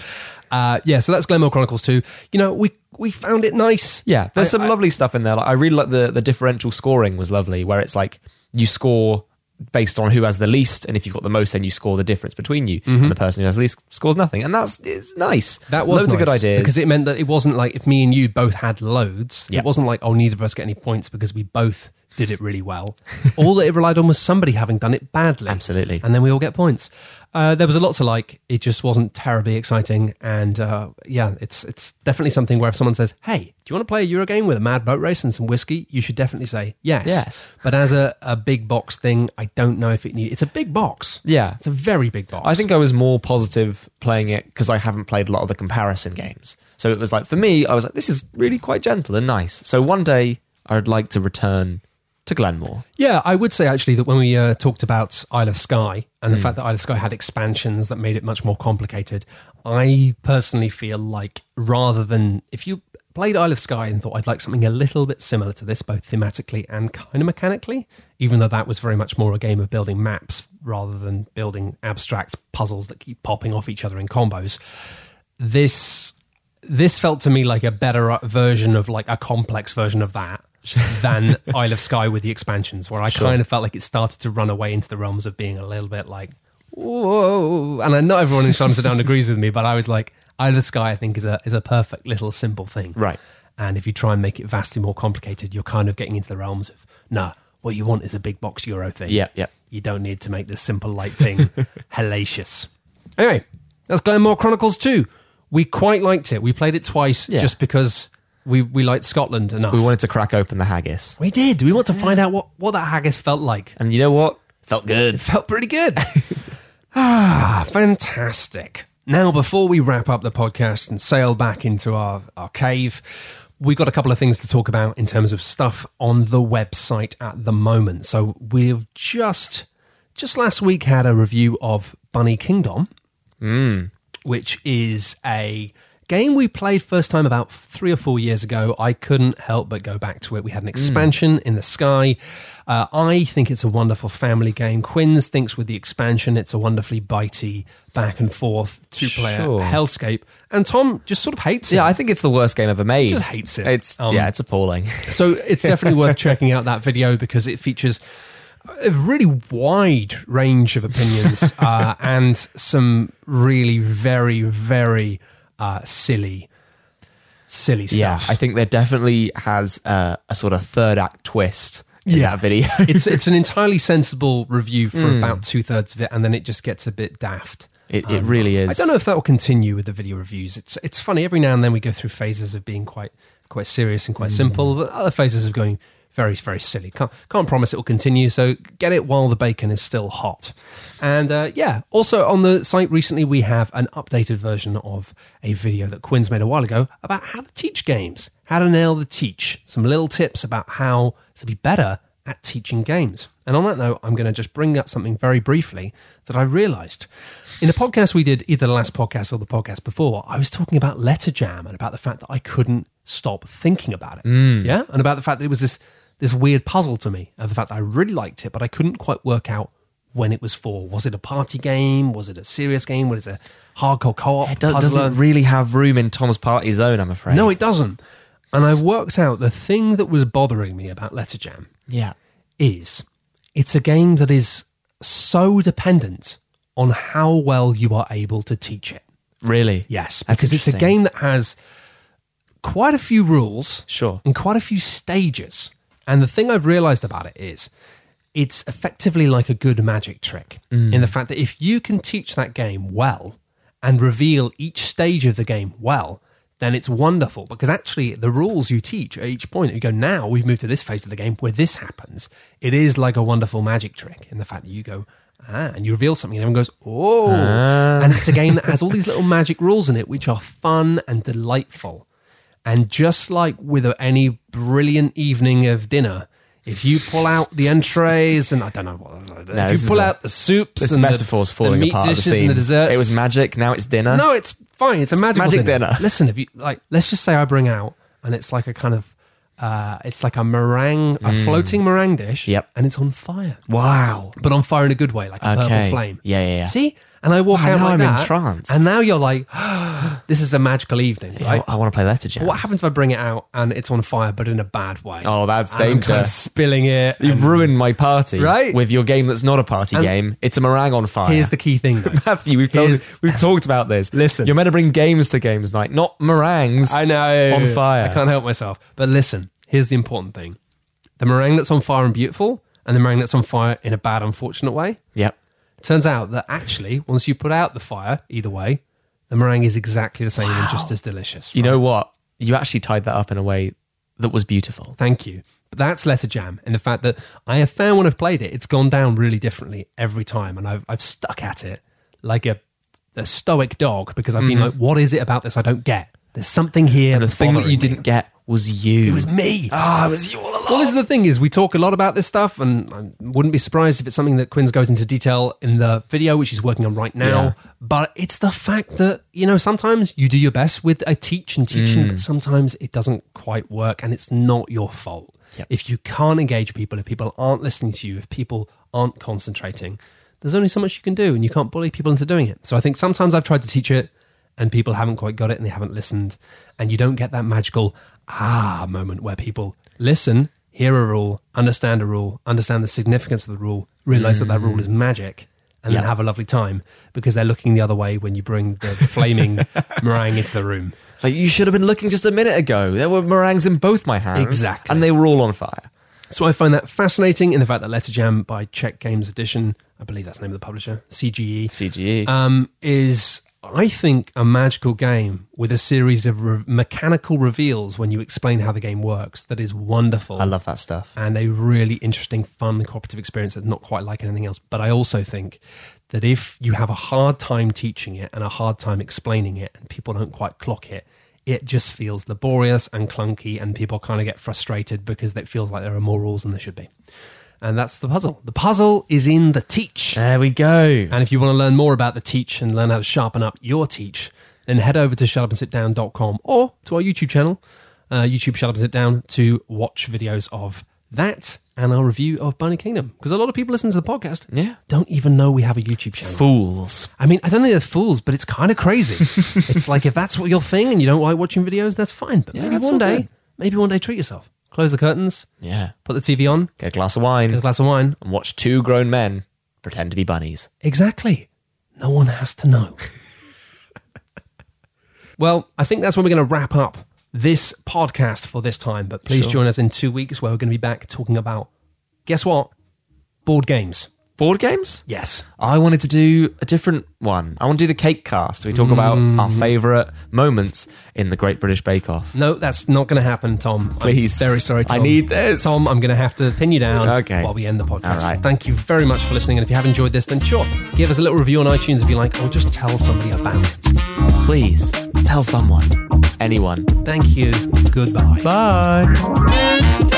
Uh, yeah, so that's Glenmore Chronicles 2. You know, we we found it nice. Yeah, there's I- some I- lovely stuff in there. Like, I really like the the differential scoring was lovely, where it's like you score based on who has the least, and if you've got the most, then you score the difference between you, and the person who has the least scores nothing, and that's it's nice. Mm-hmm. That was loads of good nice, ideas because it meant that it wasn't like if me and you both had loads. Yeah. It wasn't like oh neither of us get any points because we both did it really well. all that it relied on was somebody having done it badly. Absolutely. and then we all get points. Uh, there was a lot to like. It just wasn't terribly exciting, and uh, yeah, it's it's definitely something where if someone says, "Hey, do you want to play a Euro game with a mad boat race and some whiskey?" You should definitely say yes. Yes. But as a, a big box thing, I don't know if it needs. It's a big box. Yeah. it's a very big box. I think I was more positive playing it because I haven't played a lot of the comparison games. So it was like for me, I was like, this is really quite gentle and nice. So one day I would like to return to Glenmore. Yeah, I would say actually that when we uh, talked about Isle of Skye and the fact that Isle of Skye had expansions that made it much more complicated, I personally feel like rather than if you played Isle of Skye and thought I'd like something a little bit similar to this, both thematically and kind of mechanically, even though that was very much more a game of building maps rather than building abstract puzzles that keep popping off each other in combos, this this felt to me like a better version of like a complex version of that than Isle of Skye with the expansions, where I kind of felt like it started to run away into the realms of being a little bit like, whoa. And I, not everyone in Shannon Down agrees with me, but I was like, Isle of Skye, I think, is a is a perfect little simple thing. Right. And if you try and make it vastly more complicated, you're kind of getting into the realms of, no, what you want is a big box Euro thing. Yeah, yeah. You don't need to make this simple light thing hellacious. Anyway, that's Glenmore Chronicles 2. We quite liked it. We played it twice Yeah. just because we, we liked Scotland enough. We wanted to crack open the haggis. We did. We want to find out what, what that haggis felt like. And you know what? Felt good. Felt pretty good. ah, fantastic. Now, before we wrap up the podcast and sail back into our, our cave, we've got a couple of things to talk about in terms of stuff on the website at the moment. So we've just just last week had a review of Bunny Kingdom, which is a game we played first time about three or four years ago. I couldn't help but go back to it. We had an expansion in the sky. Uh, I think it's a wonderful family game. Quinns thinks with the expansion, it's a wonderfully bitey back and forth two player Sure. hellscape. And Tom just sort of hates it. Yeah, I think it's the worst game ever made. Just hates it. It's Um, yeah, it's appalling. So it's definitely worth checking out that video because it features a really wide range of opinions uh, and some really very, very uh, silly, silly stuff. yeah, I think there definitely has uh, a sort of third act twist in Yeah. that video. it's it's an entirely sensible review for about two thirds of it, and then it just gets a bit daft. it, it really is. I don't know if that will continue with the video reviews. It's it's funny every now and then we go through phases of being quite quite serious and quite simple, but other phases of going very very silly. Can't can't promise it will continue. So get it while the bacon is still hot. And uh, yeah, also on the site recently we have an updated version of a video that Quinns made a while ago about how to teach games, how to nail the teach, some little tips about how to be better at teaching games. And on that note, I'm going to just bring up something very briefly that I realized. In a podcast we did, either the last podcast or the podcast before, I was talking about letter jam and about the fact that I couldn't stop thinking about it. Yeah. And about the fact that it was this this weird puzzle to me, and the fact that I really liked it, but I couldn't quite work out when it was for. Was it a party game? Was it a serious game? Was it a hardcore co-op? It do- doesn't really have room in Tom's party zone, I'm afraid. No, it doesn't. And I worked out the thing that was bothering me about Letter Jam yeah. is it's a game that is so dependent on how well you are able to teach it. Really? Yes, That's because it's a game that has quite a few rules, Sure. and quite a few stages. And the thing I've realized about it is it's effectively like a good magic trick Mm. in the fact that if you can teach that game well and reveal each stage of the game well, then it's wonderful because actually the rules you teach at each point, you go, now we've moved to this phase of the game where this happens. It is like a wonderful magic trick in the fact that you go, ah, and you reveal something and everyone goes, oh. And it's a game that has all these little magic rules in it, which are fun and delightful. And just like with any brilliant evening of dinner, if you pull out the entrees and I don't know what, if you pull a- out the soups This and the- metaphor's the, falling meat apart. at the dishes and the desserts, It was magic. Now it's dinner. no, it's fine. It's, a magical magic dinner. dinner. Listen, if you like, let's just say I bring out and it's like a kind of, uh, it's like a meringue, a floating meringue dish. Mm. Yep. and it's on fire, Wow. but on fire in a good way, like a purple flame. Yeah, yeah, yeah. See, and I walk Wow, out now like I'm that, entranced. and now you're like, this is a magical evening, I, right? I want to play Letter Jam. What happens if I bring it out and it's on fire, but in a bad way? Oh, that's And I'm kind of danger. spilling it. You've and- ruined my party Right? with your game that's not a party And- game. It's a meringue on fire. Here's the key thing. Matthew, we've, told, we've talked about this. Listen. You're meant to bring games to games night, not meringues. I know. On fire. I can't help myself. But listen, here's the important thing the meringue that's on fire and beautiful, and the meringue that's on fire in a bad, unfortunate way. Yep. Turns out that actually, once you put out the fire, either way, the meringue is exactly the same and just as delicious. You know what? You actually tied that up in a way that was beautiful. Thank you. But that's Letter Jam in the fact that I have found when I've played it, it's gone down really differently every time. And I've, I've stuck at it like a, a stoic dog because I've been mm-hmm. like, what is it about this I don't get? There's something here. The thing that you me. didn't get was you. It was me. Ah, it was you all along. Well, this is the thing: is we talk a lot about this stuff, and I wouldn't be surprised if it's something that Quinns goes into detail in the video, which he's working on right now. Yeah. But it's the fact that you know sometimes you do your best with a teach and teaching, Mm. but sometimes it doesn't quite work, and it's not your fault. Yep. If you can't engage people, if people aren't listening to you, if people aren't concentrating, there's only so much you can do, and you can't bully people into doing it. So I think sometimes I've tried to teach it. And people haven't quite got it and they haven't listened. And you don't get that magical ah moment where people listen, hear a rule, understand a rule, understand the significance of the rule, realize that that rule is magic, and then have a lovely time because they're looking the other way when you bring the flaming meringue into the room. Like you should have been looking just a minute ago. There were meringues in both my hands, Exactly. and they were all on fire. So I find that fascinating in the fact that Letter Jam by Czech Games Edition, I believe that's the name of the publisher, CGE, CGE. um, is I think a magical game with a series of re- mechanical reveals when you explain how the game works. That is wonderful. I love that stuff. and a really interesting, fun, cooperative experience that's not quite like anything else. But I also think that if you have a hard time teaching it and a hard time explaining it, and people don't quite clock it, it just feels laborious and clunky, and people kind of get frustrated because it feels like there are more rules than there should be. And that's the puzzle. The puzzle is in the teach. There we go. And if you want to learn more about the teach and learn how to sharpen up your teach, then head over to shutupandsitdown.com or to our YouTube channel, uh, YouTube Shut Up and Sit Down, to watch videos of that and our review of Bunny Kingdom. Because a lot of people listening to the podcast Yeah. don't even know we have a YouTube channel. Fools. I mean, I don't think they're fools, but it's kind of crazy. it's like if that's what your thing and you don't like watching videos, that's fine. But Yeah, maybe one day, good. maybe one day treat yourself. Close the curtains, Yeah. put the TV on, Get a glass of wine get a glass of wine, and watch two grown men pretend to be bunnies. Exactly. No one has to know. well, I think that's when we're going to wrap up this podcast for this time. But please join us in two weeks where we're going to be back talking about, guess what? Board games. Board games? Yes. I wanted to do a different one. I want to do the cake cast. We talk about our mm. favourite moments in the Great British Bake Off. No, that's not going to happen, Tom. I'm Please. very sorry, Tom. I Tom. need this. Tom, I'm going to have to pin you down Okay. while we end the podcast. All right. Thank you very much for listening. And if you have enjoyed this, then sure, give us a little review on iTunes if you like, or just tell somebody about it. Please tell someone, anyone. Thank you. Goodbye. Bye.